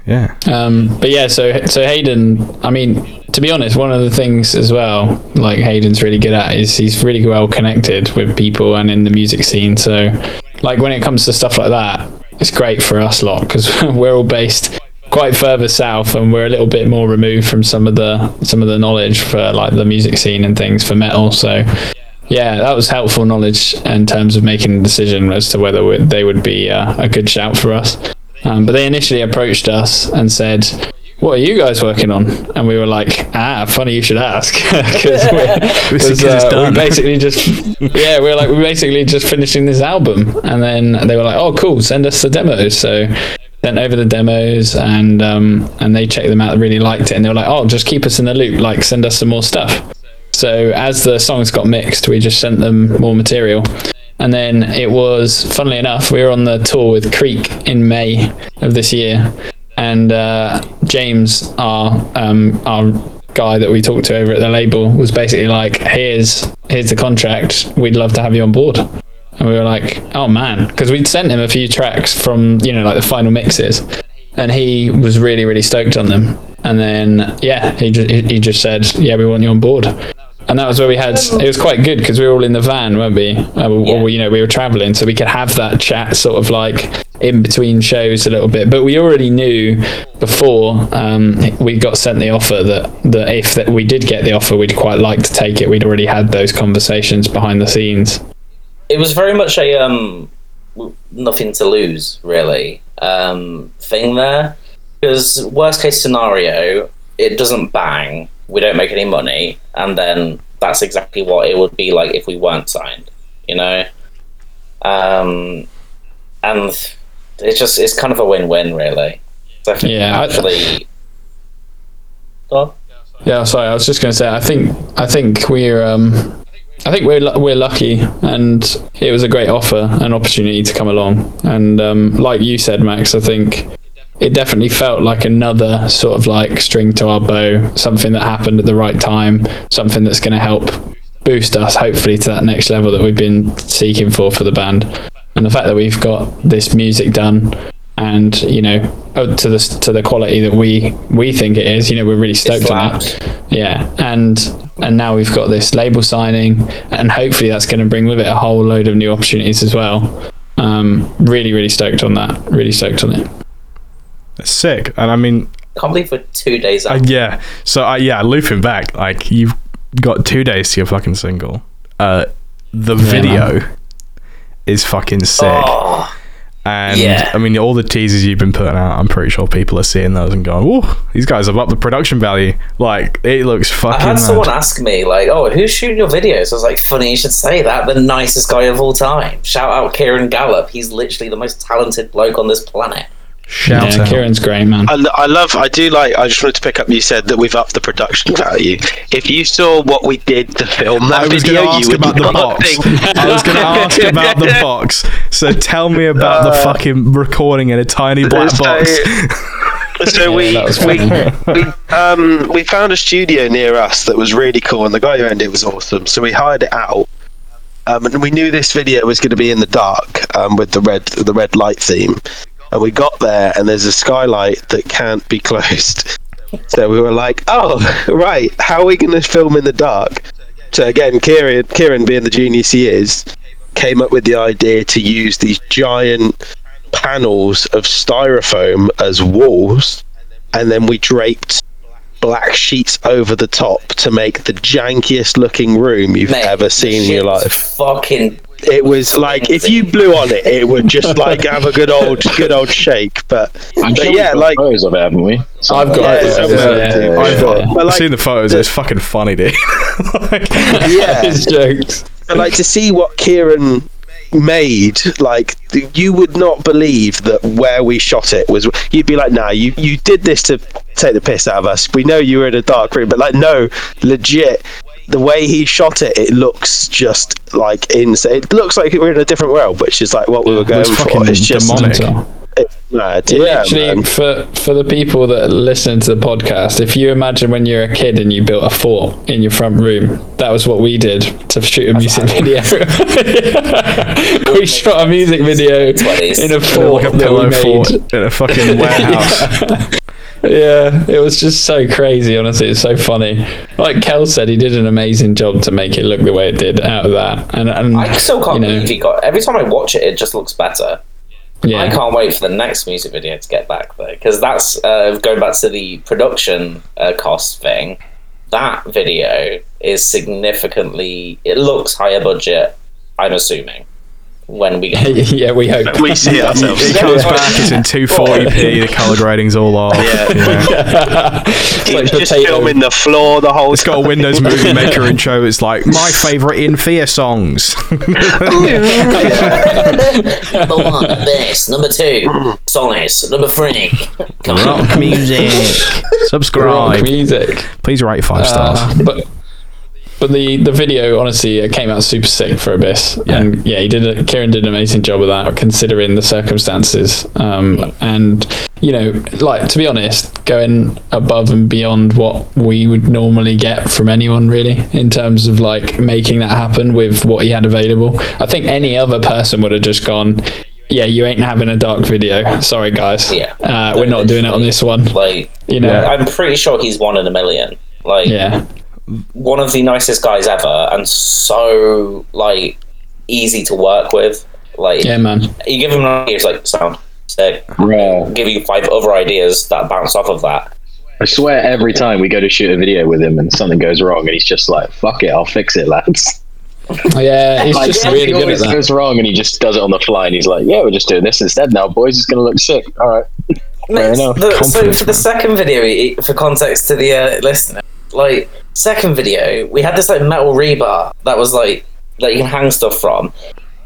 Yeah. Um, but yeah, so so Haydn, I mean, to be honest, one of the things as well, like Haydn's really good at, is he's really well connected with people and in the music scene. So, like when it comes to stuff like that, it's great for us a lot because we're all based quite further south and we're a little bit more removed from some of the some of the knowledge for like the music scene and things for metal. So. Yeah, that was helpful knowledge in terms of making a decision as to whether they would be uh, a good shout for us. Um, but they initially approached us and said, "What are you guys working on?" And we were like, "Ah, funny you should ask, because done. we basically just yeah, we were like we're basically just finishing this album." And then they were like, "Oh, cool, send us the demos." So sent over the demos and um, and they checked them out, really liked it, and they were like, "Oh, just keep us in the loop, like send us some more stuff." So as the songs got mixed, we just sent them more material. And then it was, funnily enough, we were on the tour with Creek in May of this year, and uh, James, our um, our guy that we talked to over at the label, was basically like, "Here's here's the contract. We'd love to have you on board." And we were like, "Oh man," because we'd sent him a few tracks from you know like the final mixes, and he was really really stoked on them. And then yeah, he he just said, "Yeah, we want you on board." And that was where we had. It was quite good because we were all in the van, weren't we? Uh, Or you know, we were traveling, so we could have that chat, sort of like in between shows a little bit. But we already knew before um, we got sent the offer that that if that we did get the offer, we'd quite like to take it. We'd already had those conversations behind the scenes. it was very much a um nothing to lose really um thing there because worst case scenario it doesn't bang we don't make any money and then that's exactly what it would be like if we weren't signed you know um and it's just it's kind of a win-win, really. Definitely, Yeah, I- actually. On. Yeah, sorry. I was just going to say. I think I think we're um, I think we're we're lucky, and it was a great offer, an opportunity to come along. And um, like you said, Max, I think it definitely felt like another sort of like string to our bow, something that happened at the right time, something that's going to help boost us, hopefully, to that next level that we've been seeking for for the band. And the fact that we've got this music done and you know to the to the quality that we we think it is you know we're really stoked on that yeah and and now we've got this label signing and hopefully that's going to bring with it a whole load of new opportunities as well. Um really really stoked on that really stoked on it It's sick. And I mean, Can't believe we're two days uh, yeah. So, uh, yeah, looping back, like, you've got two days to your fucking single. Uh, the video is fucking sick. Oh, And Yeah. I mean, all the teasers you've been putting out, I'm pretty sure people are seeing those and going, "Oh, these guys have upped the production value." Like, it looks fucking. I had mad. someone ask me, like, "Oh, who's shooting your videos?" I was like, "Funny you should say that. The nicest guy of all time. Shout out Kieran Gallup. He's literally the most talented bloke on this planet." Shout yeah out. kieran's great man I, I love, I do like, I just wanted to pick up, you said that we've upped the production value. If you saw what we did to film that I was video, going to ask you would about the box. I was going to ask about the box. So tell me about the fucking recording in a tiny black So- box. So we that we, we um we found a studio near us that was really cool, and the guy who owned it was awesome. So we hired it out, um, and we knew this video was going to be in the dark, um, with the red the red light theme. And we got there, and there's a skylight that can't be closed. So we were like, "Oh, right, how are we going to film in the dark?" So again, Kieran, Kieran being the genius he is, came up with the idea to use these giant panels of styrofoam as walls, and then we draped black sheets over the top to make the jankiest looking room you've Mate, ever seen in your life. Fucking It was like if you blew on it, it would just like have a good old good old shake. But, I'm but sure yeah, like photos of it, haven't we? I've got Yeah, it. somewhere. Yeah. I've, Yeah. But I've seen the photos. It's fucking funny, dude. Like- yeah, His jokes But like to see what Kieran made, like you would not believe that where we shot it was. You'd be like, "Nah, you you did this to take the piss out of us. We know you were in a dark room, but like, no, legit." The way he shot it, it looks just like insane. It looks like we're in a different world, which is like what we were going it's for. It's just demonic. Mental. it's mad. Yeah, Literally, man. for for the people that listen to the podcast, if you imagine when you're a kid and you built a fort in your front room, that was what we did to shoot a music video. we shot a music video 20s. in a fort like a that we pillow made. fort in a fucking warehouse. Yeah, it was just so crazy. Honestly, it's so funny. Like Kel said, he did an amazing job to make it look the way it did out of that. And and I still can't you know, believe he got. Every time I watch it, it just looks better. Yeah, I can't wait for the next music video to get back there because that's uh, going back to the production uh, cost thing. That video is significantly. It looks higher budget. I'm assuming when we get. yeah, we hope. we see it ourselves. It comes back. It's in 240p. The color grading's all off. Yeah. Yeah. It's like was just potato. filming the floor the whole It's got a Windows Movie Maker intro. It's like my favorite in fear songs. number one, bass. Number two, Sonis. Number three. Rock music. rock Subscribe. music. Please rate five stars. Uh, but but the the video honestly it came out super sick for Abyss, and yeah, he did. A, Kieran did an amazing job of that, considering the circumstances. Um, and you know, like to be honest, going above and beyond what we would normally get from anyone, really, in terms of like making that happen with what he had available. I think any other person would have just gone. Yeah, you ain't having a dark video. Sorry, guys. Yeah. uh, we're not doing it on this one. Like, You know. I'm pretty sure he's one in a million. Like, Yeah. One of the nicest guys ever, and so like easy to work with. Like, Yeah, man. you give him an idea, it's like sound sick. Bro, Give you five other ideas that bounce off of that. I swear every time we go to shoot a video with him and something goes wrong and he's just like, fuck it, I'll fix it, lads. Yeah, he's Like, just yeah, really he good at always that. goes wrong and he just does it on the fly and he's like, yeah, we're just doing this instead now, boys. It's going to look sick. All right. Fair Next, enough. the- so for the second video, for context to the uh, listener, like second video, we had this like metal rebar that was like that you can hang stuff from.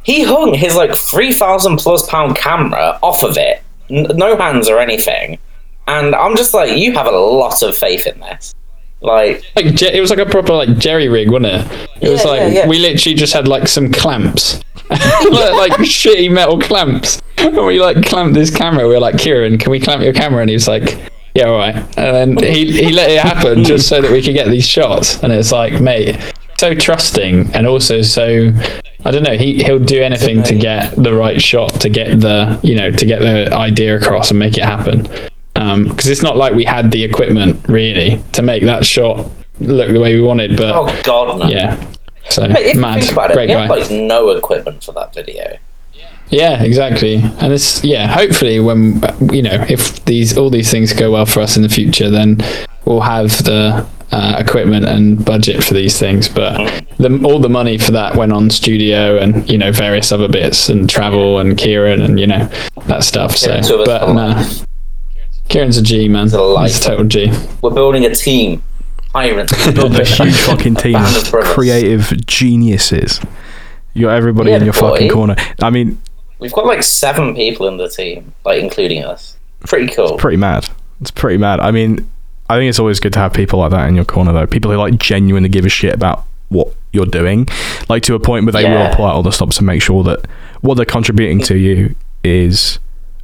he hung his like three thousand plus pound camera off of it, n- no hands or anything, and I'm just like, you have a lot of faith in this. Like, Like it was like a proper like jerry rig, wasn't it? It was like yeah, yeah. we literally just had like some clamps, like, like shitty metal clamps. And we like clamped this camera. We were like, Kieran, can we clamp your camera? And he was like, Yeah, all right. And then he he let it happen just so that we could get these shots. And it's like, mate, so trusting and also so. I don't know. He he'll do anything to get the right shot, to get the you know to get the idea across and make it happen. Um, because it's not like we had the equipment really to make that shot look the way we wanted, but oh god, no. yeah. So mad, about it, great guy. like no equipment for that video. Yeah, exactly. And it's yeah. Hopefully, when you know if these all these things go well for us in the future, then we'll have the uh, equipment and budget for these things. But the, all the money for that went on studio and you know various other bits and travel and Kieran and you know that stuff. So, Kieran's with us but for no, life. Kieran's a G man. a life. He's a total G. We're building a team. Tyrant. Build a huge fucking team of of creative geniuses. You're everybody Yeah, in your fucking corner. I mean, We've got like seven people in the team, like including us. Pretty cool. pretty mad. It's pretty mad. I mean, I think it's always good to have people like that in your corner, though. People who like genuinely give a shit about what you're doing, like to a point where they Yeah. will pull out all the stops and make sure that what they're contributing to you is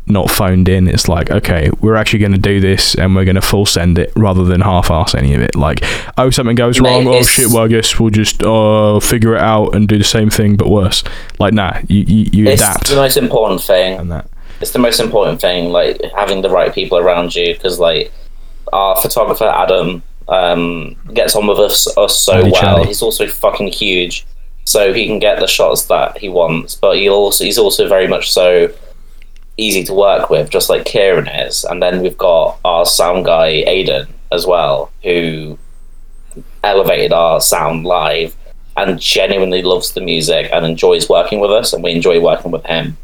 not phoned in. It's like, okay, we're actually going to do this and we're going to full send it rather than half-ass any of it. Like, oh, something goes Mate, wrong. Oh shit. Well, I guess we'll just uh figure it out and do the same thing but worse. Like, nah, you you, you it's adapt the most important thing. and that. It's the most important thing, like having the right people around you, because like our photographer Adam um, gets on with us us so Andy well. Charlie. He's also fucking huge, so he can get the shots that he wants. But he also he's also very much so easy to work with, just like Kieran is. And then we've got our sound guy Aiden as well, who elevated our sound live and genuinely loves the music and enjoys working with us, and we enjoy working with him.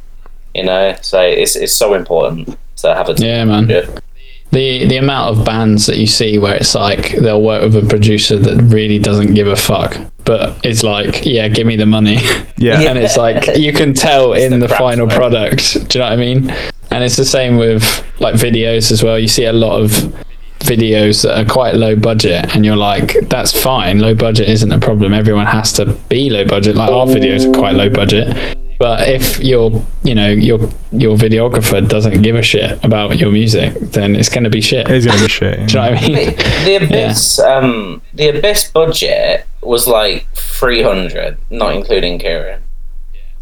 You know, so it's it's so important to have a team. Yeah, man. the the amount of bands that you see where it's like they'll work with a producer that really doesn't give a fuck but it's like yeah give me the money. Yeah. and it's like you can tell in the the, final right? product. Do you know what i mean? And it's the same with like videos as well. You see a lot of videos that are quite low budget and you're like that's fine. Low budget isn't a problem. Everyone has to be low budget. Like our videos are quite low budget but if your you know your your videographer doesn't give a shit about your music then it's going to be shit It's going to be shit. do you know what I mean? Mate, the abyss, um, the abyss budget was like three hundred, not including Kieran.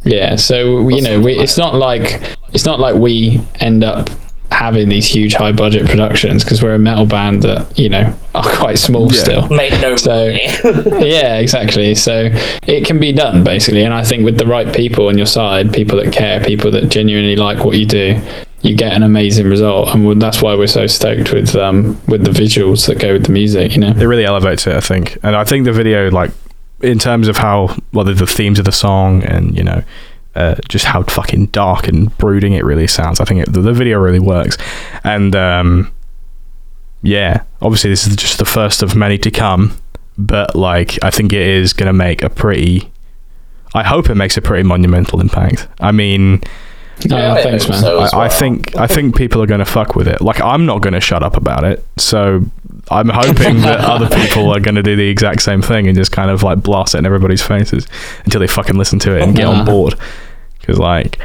Yeah, so you know, we, it's not like it's not like we end up having these huge high budget productions because we're a metal band that you know are quite small Yeah. still. Made no So- money. yeah, exactly. So it can be done basically, and I think with the right people on your side, people that care, people that genuinely like what you do, you get an amazing result, and that's why we're so stoked with um with the visuals that go with the music. You know. it really elevates it, I think. And I think the video, like, in terms of how, well, the, the themes of the song and, you know, uh, just how fucking dark and brooding it really sounds. I think it, the, the video really works. And, um, yeah, obviously, this is just the first of many to come. But, like, I think it is going to make a pretty. I hope it makes a pretty monumental impact. I mean, Yeah, I thanks, man. so as I, I think I think people are going to fuck with it. Like I'm not going to shut up about it. So I'm hoping that other people are going to do the exact same thing and just kind of like blast it in everybody's faces until they fucking listen to it and get on board. Because like,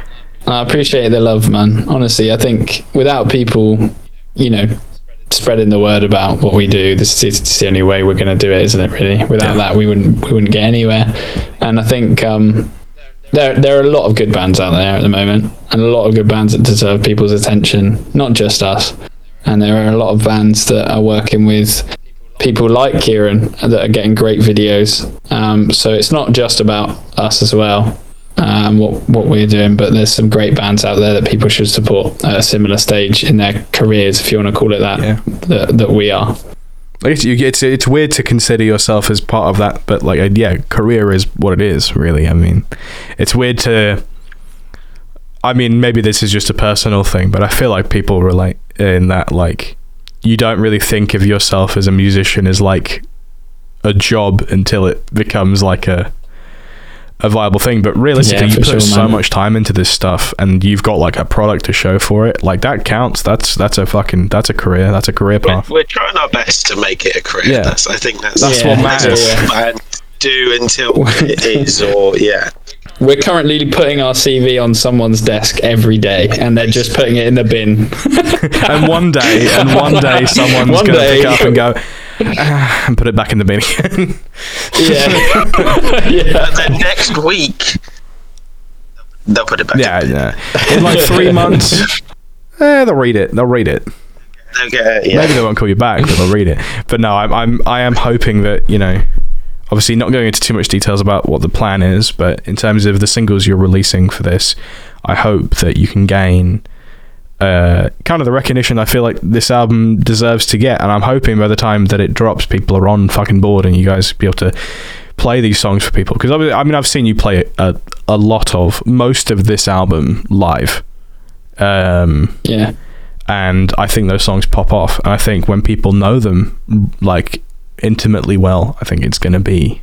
I appreciate the love, man. Honestly, I think without people, you know, spreading the word about what we do, this is it's the only way we're going to do it, isn't it? Really, without that, we wouldn't we wouldn't get anywhere. And I think um, there there are a lot of good bands out there at the moment, and a lot of good bands that deserve people's attention, not just us. And there are a lot of bands that are working with people like Kieran that are getting great videos. Um, so it's not just about us as well um, what what we're doing, but there's some great bands out there that people should support at a similar stage in their careers, if you want to call it that, Yeah. that, that we are. I guess you, it's it's weird to consider yourself as part of that, but like, uh, yeah, career is what it is. Really, I mean, it's weird to. I mean, maybe this is just a personal thing, but I feel like people relate in that like you don't really think of yourself as a musician as like a job until it becomes like a a viable thing. But realistically, Yeah, you put sure, so man. much time into this stuff, and you've got like a product to show for it. Like that counts. That's that's a fucking that's a career. That's a career We're, path. we're trying our best to make it a career. Yeah. That's, I think that's, That's Yeah, what matters. yeah. and do until it is, or yeah. We're currently putting our CV on someone's desk every day, and they're just putting it in the bin. and one day, and one day, someone's One gonna day. pick up and go. "Ah," and put it back in the bin again. yeah, yeah. And then next week, they'll put it back. yeah, yeah. In like three months, eh, they'll read it. They'll read it. They'll get it, yeah. Maybe they won't call you back, but they'll read it. But no, I'm, I'm I am hoping that you know, obviously not going into too much details about what the plan is, but in terms of the singles you're releasing for this, I hope that you can gain uh, kind of the recognition I feel like this album deserves to get, and I'm hoping by the time that it drops, people are on fucking board, and you guys be able to play these songs for people. Because I mean, I've seen you play a, a lot of most of this album live. Um, yeah. and I think those songs pop off. And I think when people know them like intimately well, I think it's going to be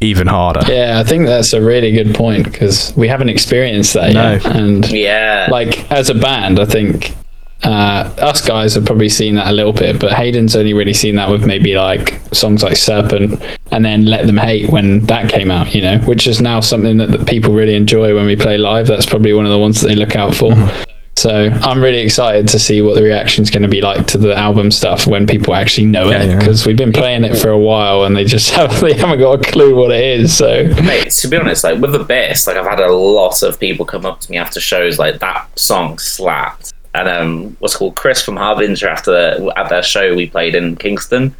even harder. Yeah, I think that's a really good point because we haven't experienced that No. yet. And Yeah. like as a band, I think uh, us guys have probably seen that a little bit, but Haydn's only really seen that with maybe like songs like Serpent and then Let Them Hate when that came out, you know, which is now something that, that people really enjoy when we play live. That's probably one of the ones that they look out for. So I'm really excited to see what the reaction's going to be like to the album stuff when people actually know Yeah, it yeah. because we've been playing it for a while and they just have they haven't got a clue what it is. So Mate, to be honest, like with the bass, like I've had a lot of people come up to me after shows like that song slapped. And um, what's called Chris from Harbinger after at their show we played in Kingston,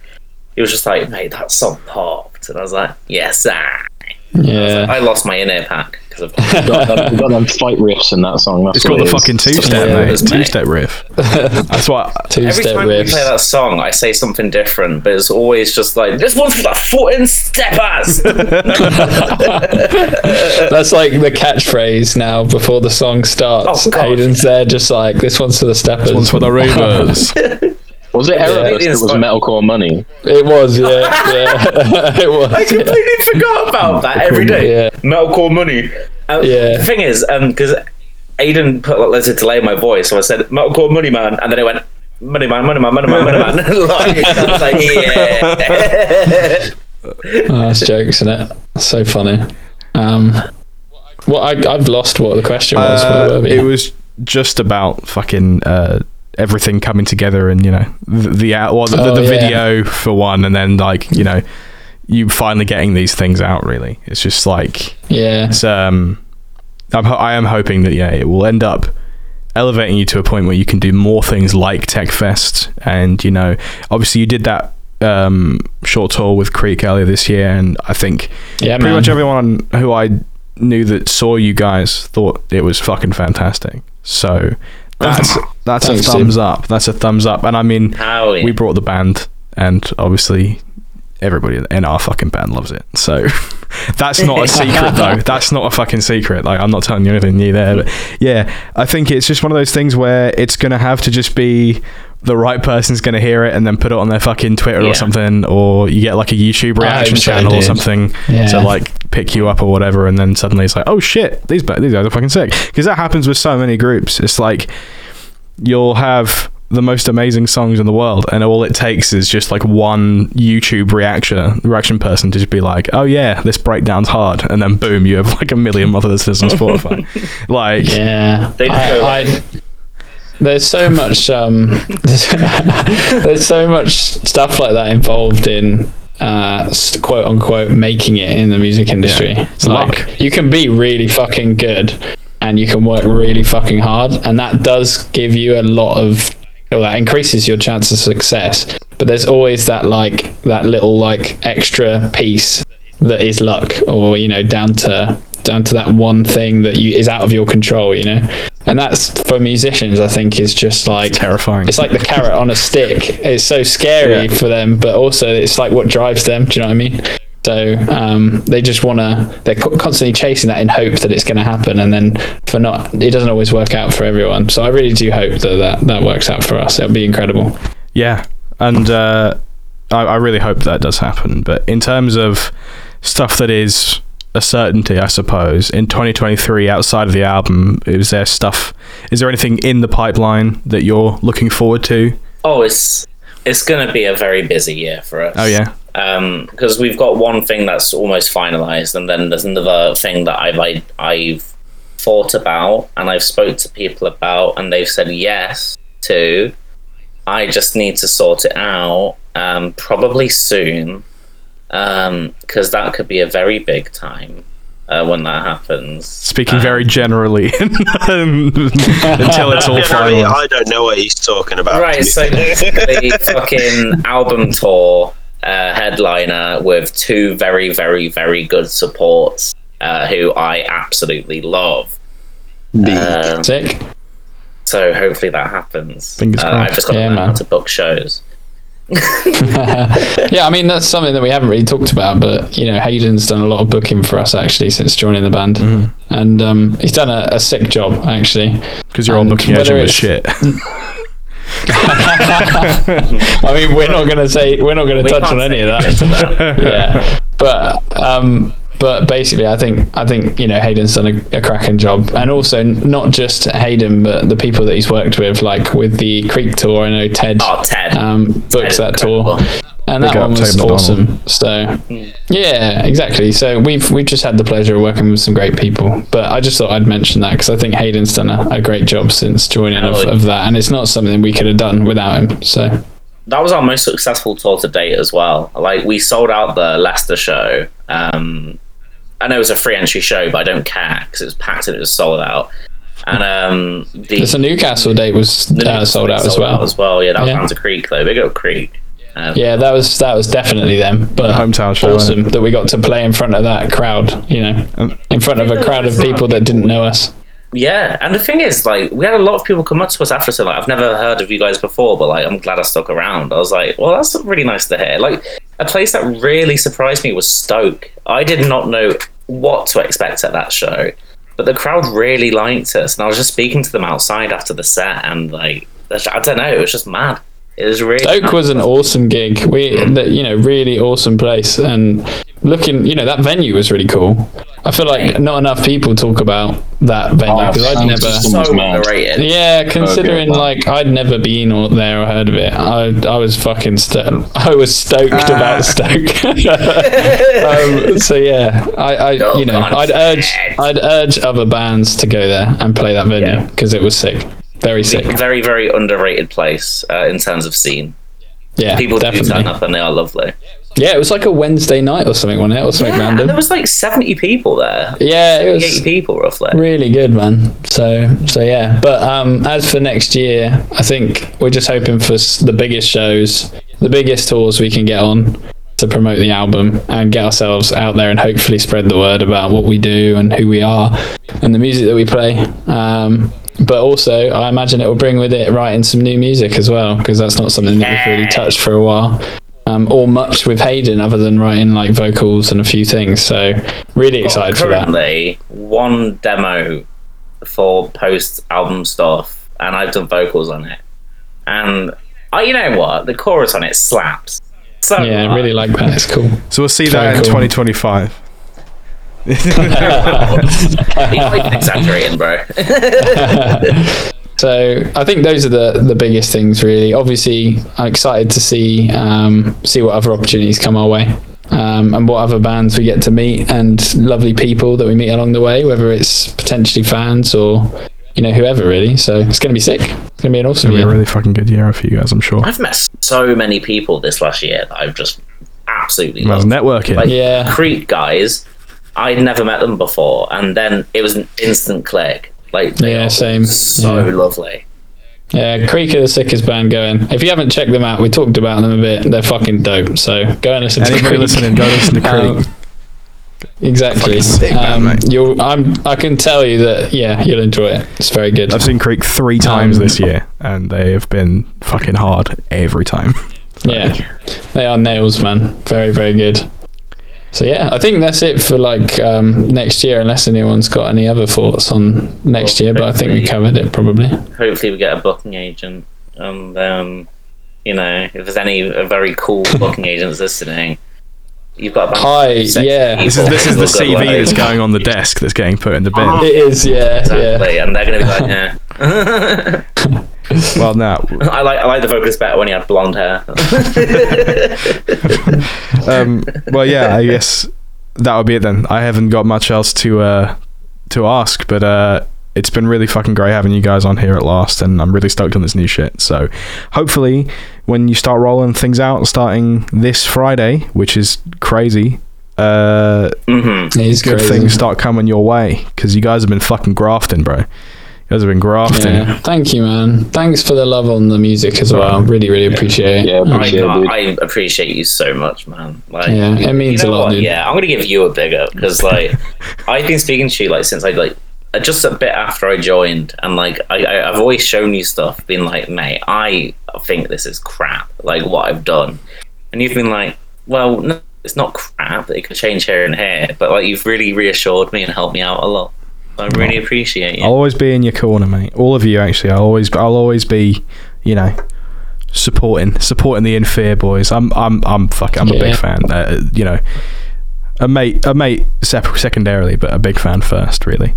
he was just like, "Mate, that song popped," and I was like, "Yes, I." yeah, I lost my inner pack because of We've got, them, got them fight riffs in that song. That's It's got the it is. fucking two step, Yeah, mate. it's. Two step riff. That's what. two Every step time we riffs. play that song, I say something different, but it's always just like, "This one's for the foot steppers." That's like the catchphrase now before the song starts. Oh, Haydn's there just like this one's for the steppers. This One's for the Reavers. Was it Erebus it that is was like- metalcore money? It was, yeah, yeah. it was. I yeah. completely forgot about that every day. Yeah. Metalcore money. Uh, Yeah. The thing is, because Aiden put like, let's delay in my voice, so I said metalcore money man, and then it went money man, money man, money man, money man. like, I was like, yeah. Oh, that's jokes, isn't it? So funny. Um, well, I, I've lost what the question was. Uh, it was just about fucking uh, everything coming together, and you know the the, out- well, the, Oh, the yeah. video for one, and then like you know you finally getting these things out. Really, it's just like yeah, it's um I'm I am hoping that yeah it will end up elevating you to a point where you can do more things like tech fest and you know obviously you did that um short tour with Creek earlier this year and I think yeah, pretty man. much everyone who I knew that saw you guys thought it was fucking fantastic so that's um, that's Thanks, a dude. thumbs up. That's a thumbs up. And I mean oh, Howie. we brought the band and obviously everybody in our fucking band loves it. So that's not a secret though. That's not a fucking secret. Like i'm not telling you anything new there but yeah i think it's just one of those things where it's gonna have to just be the right person's gonna hear it and then put it on their fucking twitter Yeah. or something or you get like a youtube I hope reaction so, channel or something Yeah. to like pick you up or whatever and then suddenly it's like oh shit these these guys are fucking sick because that happens with so many groups it's like you'll have the most amazing songs in the world and all it takes is just like one youtube reaction reaction person to just be like oh yeah this breakdown's hard and then boom you have like a million other listeners on spotify like Yeah, They I. I, there's so much. Um, there's so much stuff like that involved in uh, quote unquote making it in the music industry. It's like luck. you can be really fucking good, and you can work really fucking hard, and that does give you a lot of. Well, that increases your chance of success. But there's always that like that little like extra piece that is luck, or you know, down to down to that one thing that you is out of your control, you know. And that's for musicians, I think, is just like terrifying it's like the carrot on a stick. It's so scary for them, but also it's like what drives them. Do you know what I mean? So um, they just want to. They're constantly chasing that in hope that it's going to happen, and then for not, it doesn't always work out for everyone. So I really do hope that that, that works out for us. It'll be incredible. Yeah, and uh, I, I really hope that does happen. But in terms of stuff that is a certainty, I suppose, in 2023 outside of the album, is there stuff? Is there anything in the pipeline that you're looking forward to? Oh, it's it's going to be a very busy year for us. Oh yeah, because we've got one thing that's almost finalized, and then there's another thing that I've I, I've thought about and I've spoke to people about, and they've said yes to. I just need to sort it out, um, probably soon, because that could be a very big time uh, when that happens. speaking very generally until it's all I, final. I don't know what he's talking about. Right, so basically, fucking album tour uh, headliner with two very, very, very good supports uh, who I absolutely love. Um, Sick. so hopefully that happens. Fingers uh, crossed. I've just got Yeah, to learn how man. to book shows. Yeah, I mean that's something that we haven't really talked about, but you know, Haydn's done a lot of booking for us actually since joining the band, and um, he's done a, a sick job actually. Because you're and booking whether agent was shit. I mean, we're not going to say we're not going to touch can't on any of that. that. yeah, but um, but basically, I think I think you know Haydn's done a, a cracking job, and also not just Haydn, but the people that he's worked with, like with the Creek tour. I know Ted Oh, Ted. um, books Ted that tour, and Big that one was Ted McDonald. awesome. So yeah, exactly. So we've we've just had the pleasure of working with some great people, but I just thought I'd mention that because I think Haydn's done a, a great job since joining of, of that, and it's not something we could have done without him. So. that was our most successful tour to date as well. Like we sold out the Leicester show. Um, I know it was a free entry show, but I don't care because it was packed and it was sold out. And um, the, The Newcastle date was the uh, sold out as sold well. as well. Yeah, that was Yeah. down to Creek though. Big up Creek. Um, Yeah, that was that was definitely them. But hometown show, awesome that we got to play in front of that crowd. You know, Um, in front of a crowd of people that didn't know us. Yeah, and the thing is, like, we had a lot of people come up to us after saying, like, I've never heard of you guys before, but like, I'm glad I stuck around. I was like, well, that's really nice to hear. Like, a place that really surprised me was Stoke. I did not know what to expect at that show, but the crowd really liked us, and I was just speaking to them outside after the set, and like, I don't know, it was just mad. It was really Stoke was an awesome gig. We, mm. you know, really awesome place, and looking, you know, that venue was really cool. I feel like not enough people talk about that venue Oh, because I'd never. system. so underrated. Yeah, considering wow. like I'd never been or there or heard of it, I I was fucking sto- I was stoked about Stoke. um, so yeah, I, I Oh, you know God. I'd urge I'd urge other bands to go there and play that venue Yeah. because it was sick, very sick. Very, very underrated place uh, in terms of scene. Yeah, People do definitely. turn up and they are lovely. Yeah, it was like a Wednesday night or something, wasn't it, or something Yeah, and there was like 70 people there. Yeah, it was 80 was people roughly. really good, man. So so yeah, but um, as for next year, I think we're just hoping for the biggest shows, the biggest tours we can get on to promote the album and get ourselves out there and hopefully spread the word about what we do and who we are and the music that we play. Um, but also, I imagine it will bring with it writing some new music as well because that's not something that we've really touched for a while. Um, or much with Haydn other than writing like vocals and a few things. So really excited for that. Currently, one demo for post album stuff, and I've done vocals on it. And I, you know what? The chorus on it slaps. So Yeah, I really like that. It's cool. So we'll see Very that in cool. 2025. You might be exaggerating, bro. So I think those are the the biggest things really. Obviously, I'm excited to see um, see what other opportunities come our way. Um, and what other bands we get to meet and lovely people that we meet along the way, whether it's potentially fans or you know whoever really. So it's going to be sick. It's going to be an awesome It'll be a really fucking good year for you guys, I'm sure. I've met so many people this last year that I've just absolutely Well, loved. networking. Like Yeah. Creek guys, I'd never met them before, and then it was an instant click. Like they Yeah, are same. So Yeah. lovely. Yeah, Creek are the sickest band going. If you haven't checked them out, we talked about them a bit. They're fucking dope. So go and listen to Anybody Creek. listening, go listen to Creek. Um, Exactly. Fucking band, Um, you'll, I'm, I can tell you that, yeah, you'll enjoy it. It's very good. I've seen Creek three times Um, this year, and they have been fucking hard every time. Yeah, they are nails, man. Very, very good. So yeah, I think that's it for like um, next year, unless anyone's got any other thoughts on next year. But I think we covered it probably. Hopefully, we get a booking agent, and um, you know, if there's any uh, very cool booking agents listening, You've got a band Hi, of yeah. This is this is the CV like- that's going on the desk that's getting put in the bin. It is, yeah, yeah. Exactly, and they're gonna be like, yeah. Well, no. I like I like the vocalist better when he had blonde hair. Um, well, yeah. I guess that would be it then. I haven't got much else to uh, to ask, but uh, it's been really fucking great having you guys on here at last, and I'm really stoked on this new shit. So, hopefully, when you start rolling things out, starting this Friday, which is crazy, uh, hmm good crazy. things start coming your way because you guys have been fucking grafting, bro. You guys have been grafting. Yeah. Thank you, man. Thanks for the love on the music as well. Really, really appreciate it. Yeah, I, appreciate it. I appreciate you so much, man. Like, Yeah, it means you know a lot, dude. Yeah, I'm gonna give you a big up because like I've been speaking to you like since I like uh, just a bit after I joined, and like I, I I've always shown you stuff, been like, mate, I think this is crap, like what I've done, and you've been like, well, no, it's not crap. It could change here and here, but like you've really reassured me and helped me out a lot. I really appreciate you. I'll always be in your corner, mate. All of you, actually. I'll always, I'll always be, you know, supporting, supporting the In Fear boys. I'm, I'm, I'm fucking, I'm a big fan. Uh, you know, a mate, a mate, sep- secondarily, but a big fan first, really.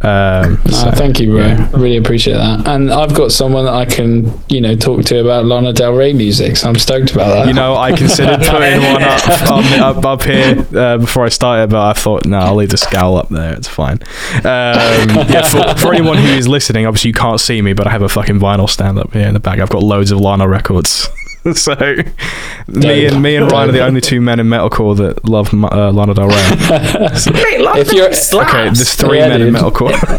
Um, so, thank you, bro. yeah. Really appreciate that. And I've got someone that I can, you know, talk to about Lana Del Rey music, so I'm stoked about that. You know, I considered putting one up on, up, up here uh, before I started, but I thought, no, I'll leave the scowl up there. It's fine. Um, yeah, for, for anyone who is listening, obviously you can't see me, but I have a fucking vinyl stand up here in the back. I've got loads of Lana records. so me and me and Ryan are the only two men in metalcore that love uh, Lana Del Rey. Mate, Lana If you're- slaps. Okay, there's three Yeah, men in dude. metalcore.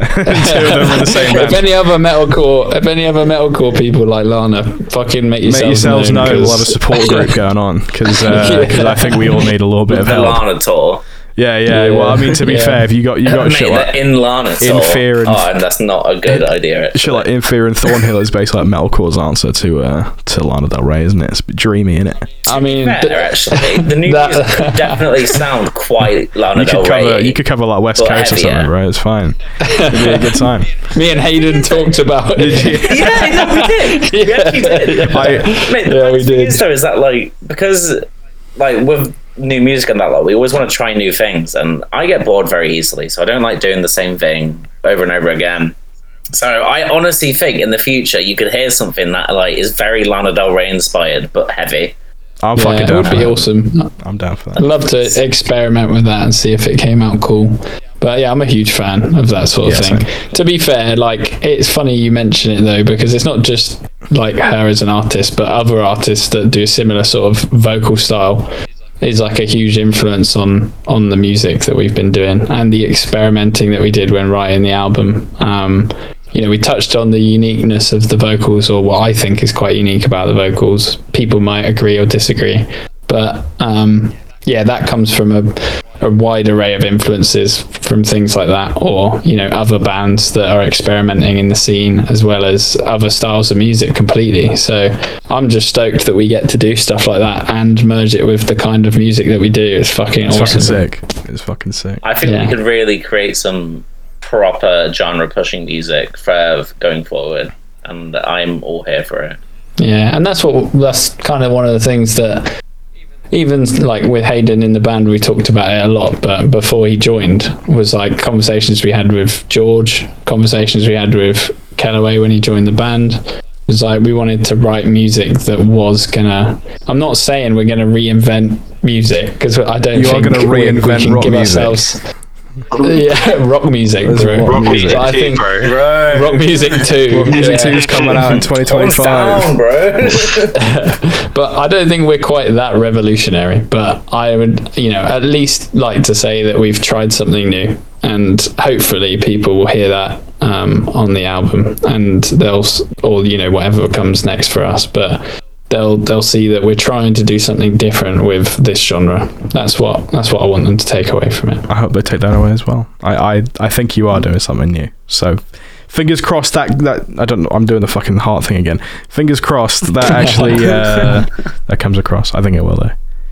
two of them are in the same if any other metalcore, if any other metalcore people like Lana, fucking make yourselves, Make yourselves known, know we'll 'cause- have a support group going on because Yeah. I think we all need a little bit of the help. Lana tour. Yeah, yeah, Yeah. Well, I mean, to be Yeah. fair, if you got you got Mate, shit like the in Lana tour. Fear and- oh, and that's not a good idea. Actually. shit like In Fear and Thornhill is basically like metalcore's answer to uh to Lana Del Rey, isn't it? It's a bit dreamy, isn't it? I mean, Fair, th- actually. The new That- music could definitely sound quite Lana You Del could cover you could cover like West But Coast or something, right? It's fine. It'd be a good time. me and Haydn talked about it. yeah, no, we did. Yeah, We actually did. I Mate, the Yeah, we did. is though is that like because like with new music and that lot, we always want to try new things, and I get bored very easily, so I don't like doing the same thing over and over again. So I honestly think in the future you could hear something that like is very Lana Del Rey inspired but heavy. I'm Yeah, fucking it down would for be that. awesome. I'm down for that. I'd love to experiment with that and see if it came out cool. But yeah, I'm a huge fan of that sort of Yeah, thing. To be fair, like it's funny you mention it though because it's not just like her as an artist, but other artists that do a similar sort of vocal style is like a huge influence on on the music that we've been doing and the experimenting that we did when writing the album. Um, you know, we touched on the uniqueness of the vocals, or what I think is quite unique about the vocals. People might agree or disagree, but um, yeah, that comes from a, a wide array of influences from things like that, or you know, other bands that are experimenting in the scene as well as other styles of music completely. So I'm just stoked that we get to do stuff like that and merge it with the kind of music that we do. It's fucking It's awesome. fucking sick. It's fucking sick. I think Yeah. we could really create some proper genre pushing music for going forward, and I'm all here for it. Yeah, and that's what that's kind of one of the things that even like with Haydn in the band, we talked about it a lot. But before he joined, was like conversations we had with George, conversations we had with Kellaway when he joined the band. It was like we wanted to write music that was gonna. I'm not saying we're gonna reinvent music because I don't. Think you are gonna reinvent we- we rock give music. ourselves- yeah, rock music, There's bro. rock music But I think bro. rock music too. Rock Music yeah. 2 is coming out in 2025. down, bro. but I don't think we're quite that revolutionary. But I would, you know, at least like to say that we've tried something new, and hopefully people will hear that um, on the album, and they'll, or you know, whatever comes next for us. But they'll they'll see that we're trying to do something different with this genre. That's what that's what I want them to take away from it. I hope they take that away as well. I, I, I think you are doing something new. So fingers crossed that that I don't know. I'm doing the fucking heart thing again. Fingers crossed that actually uh, that comes across. I think it will though.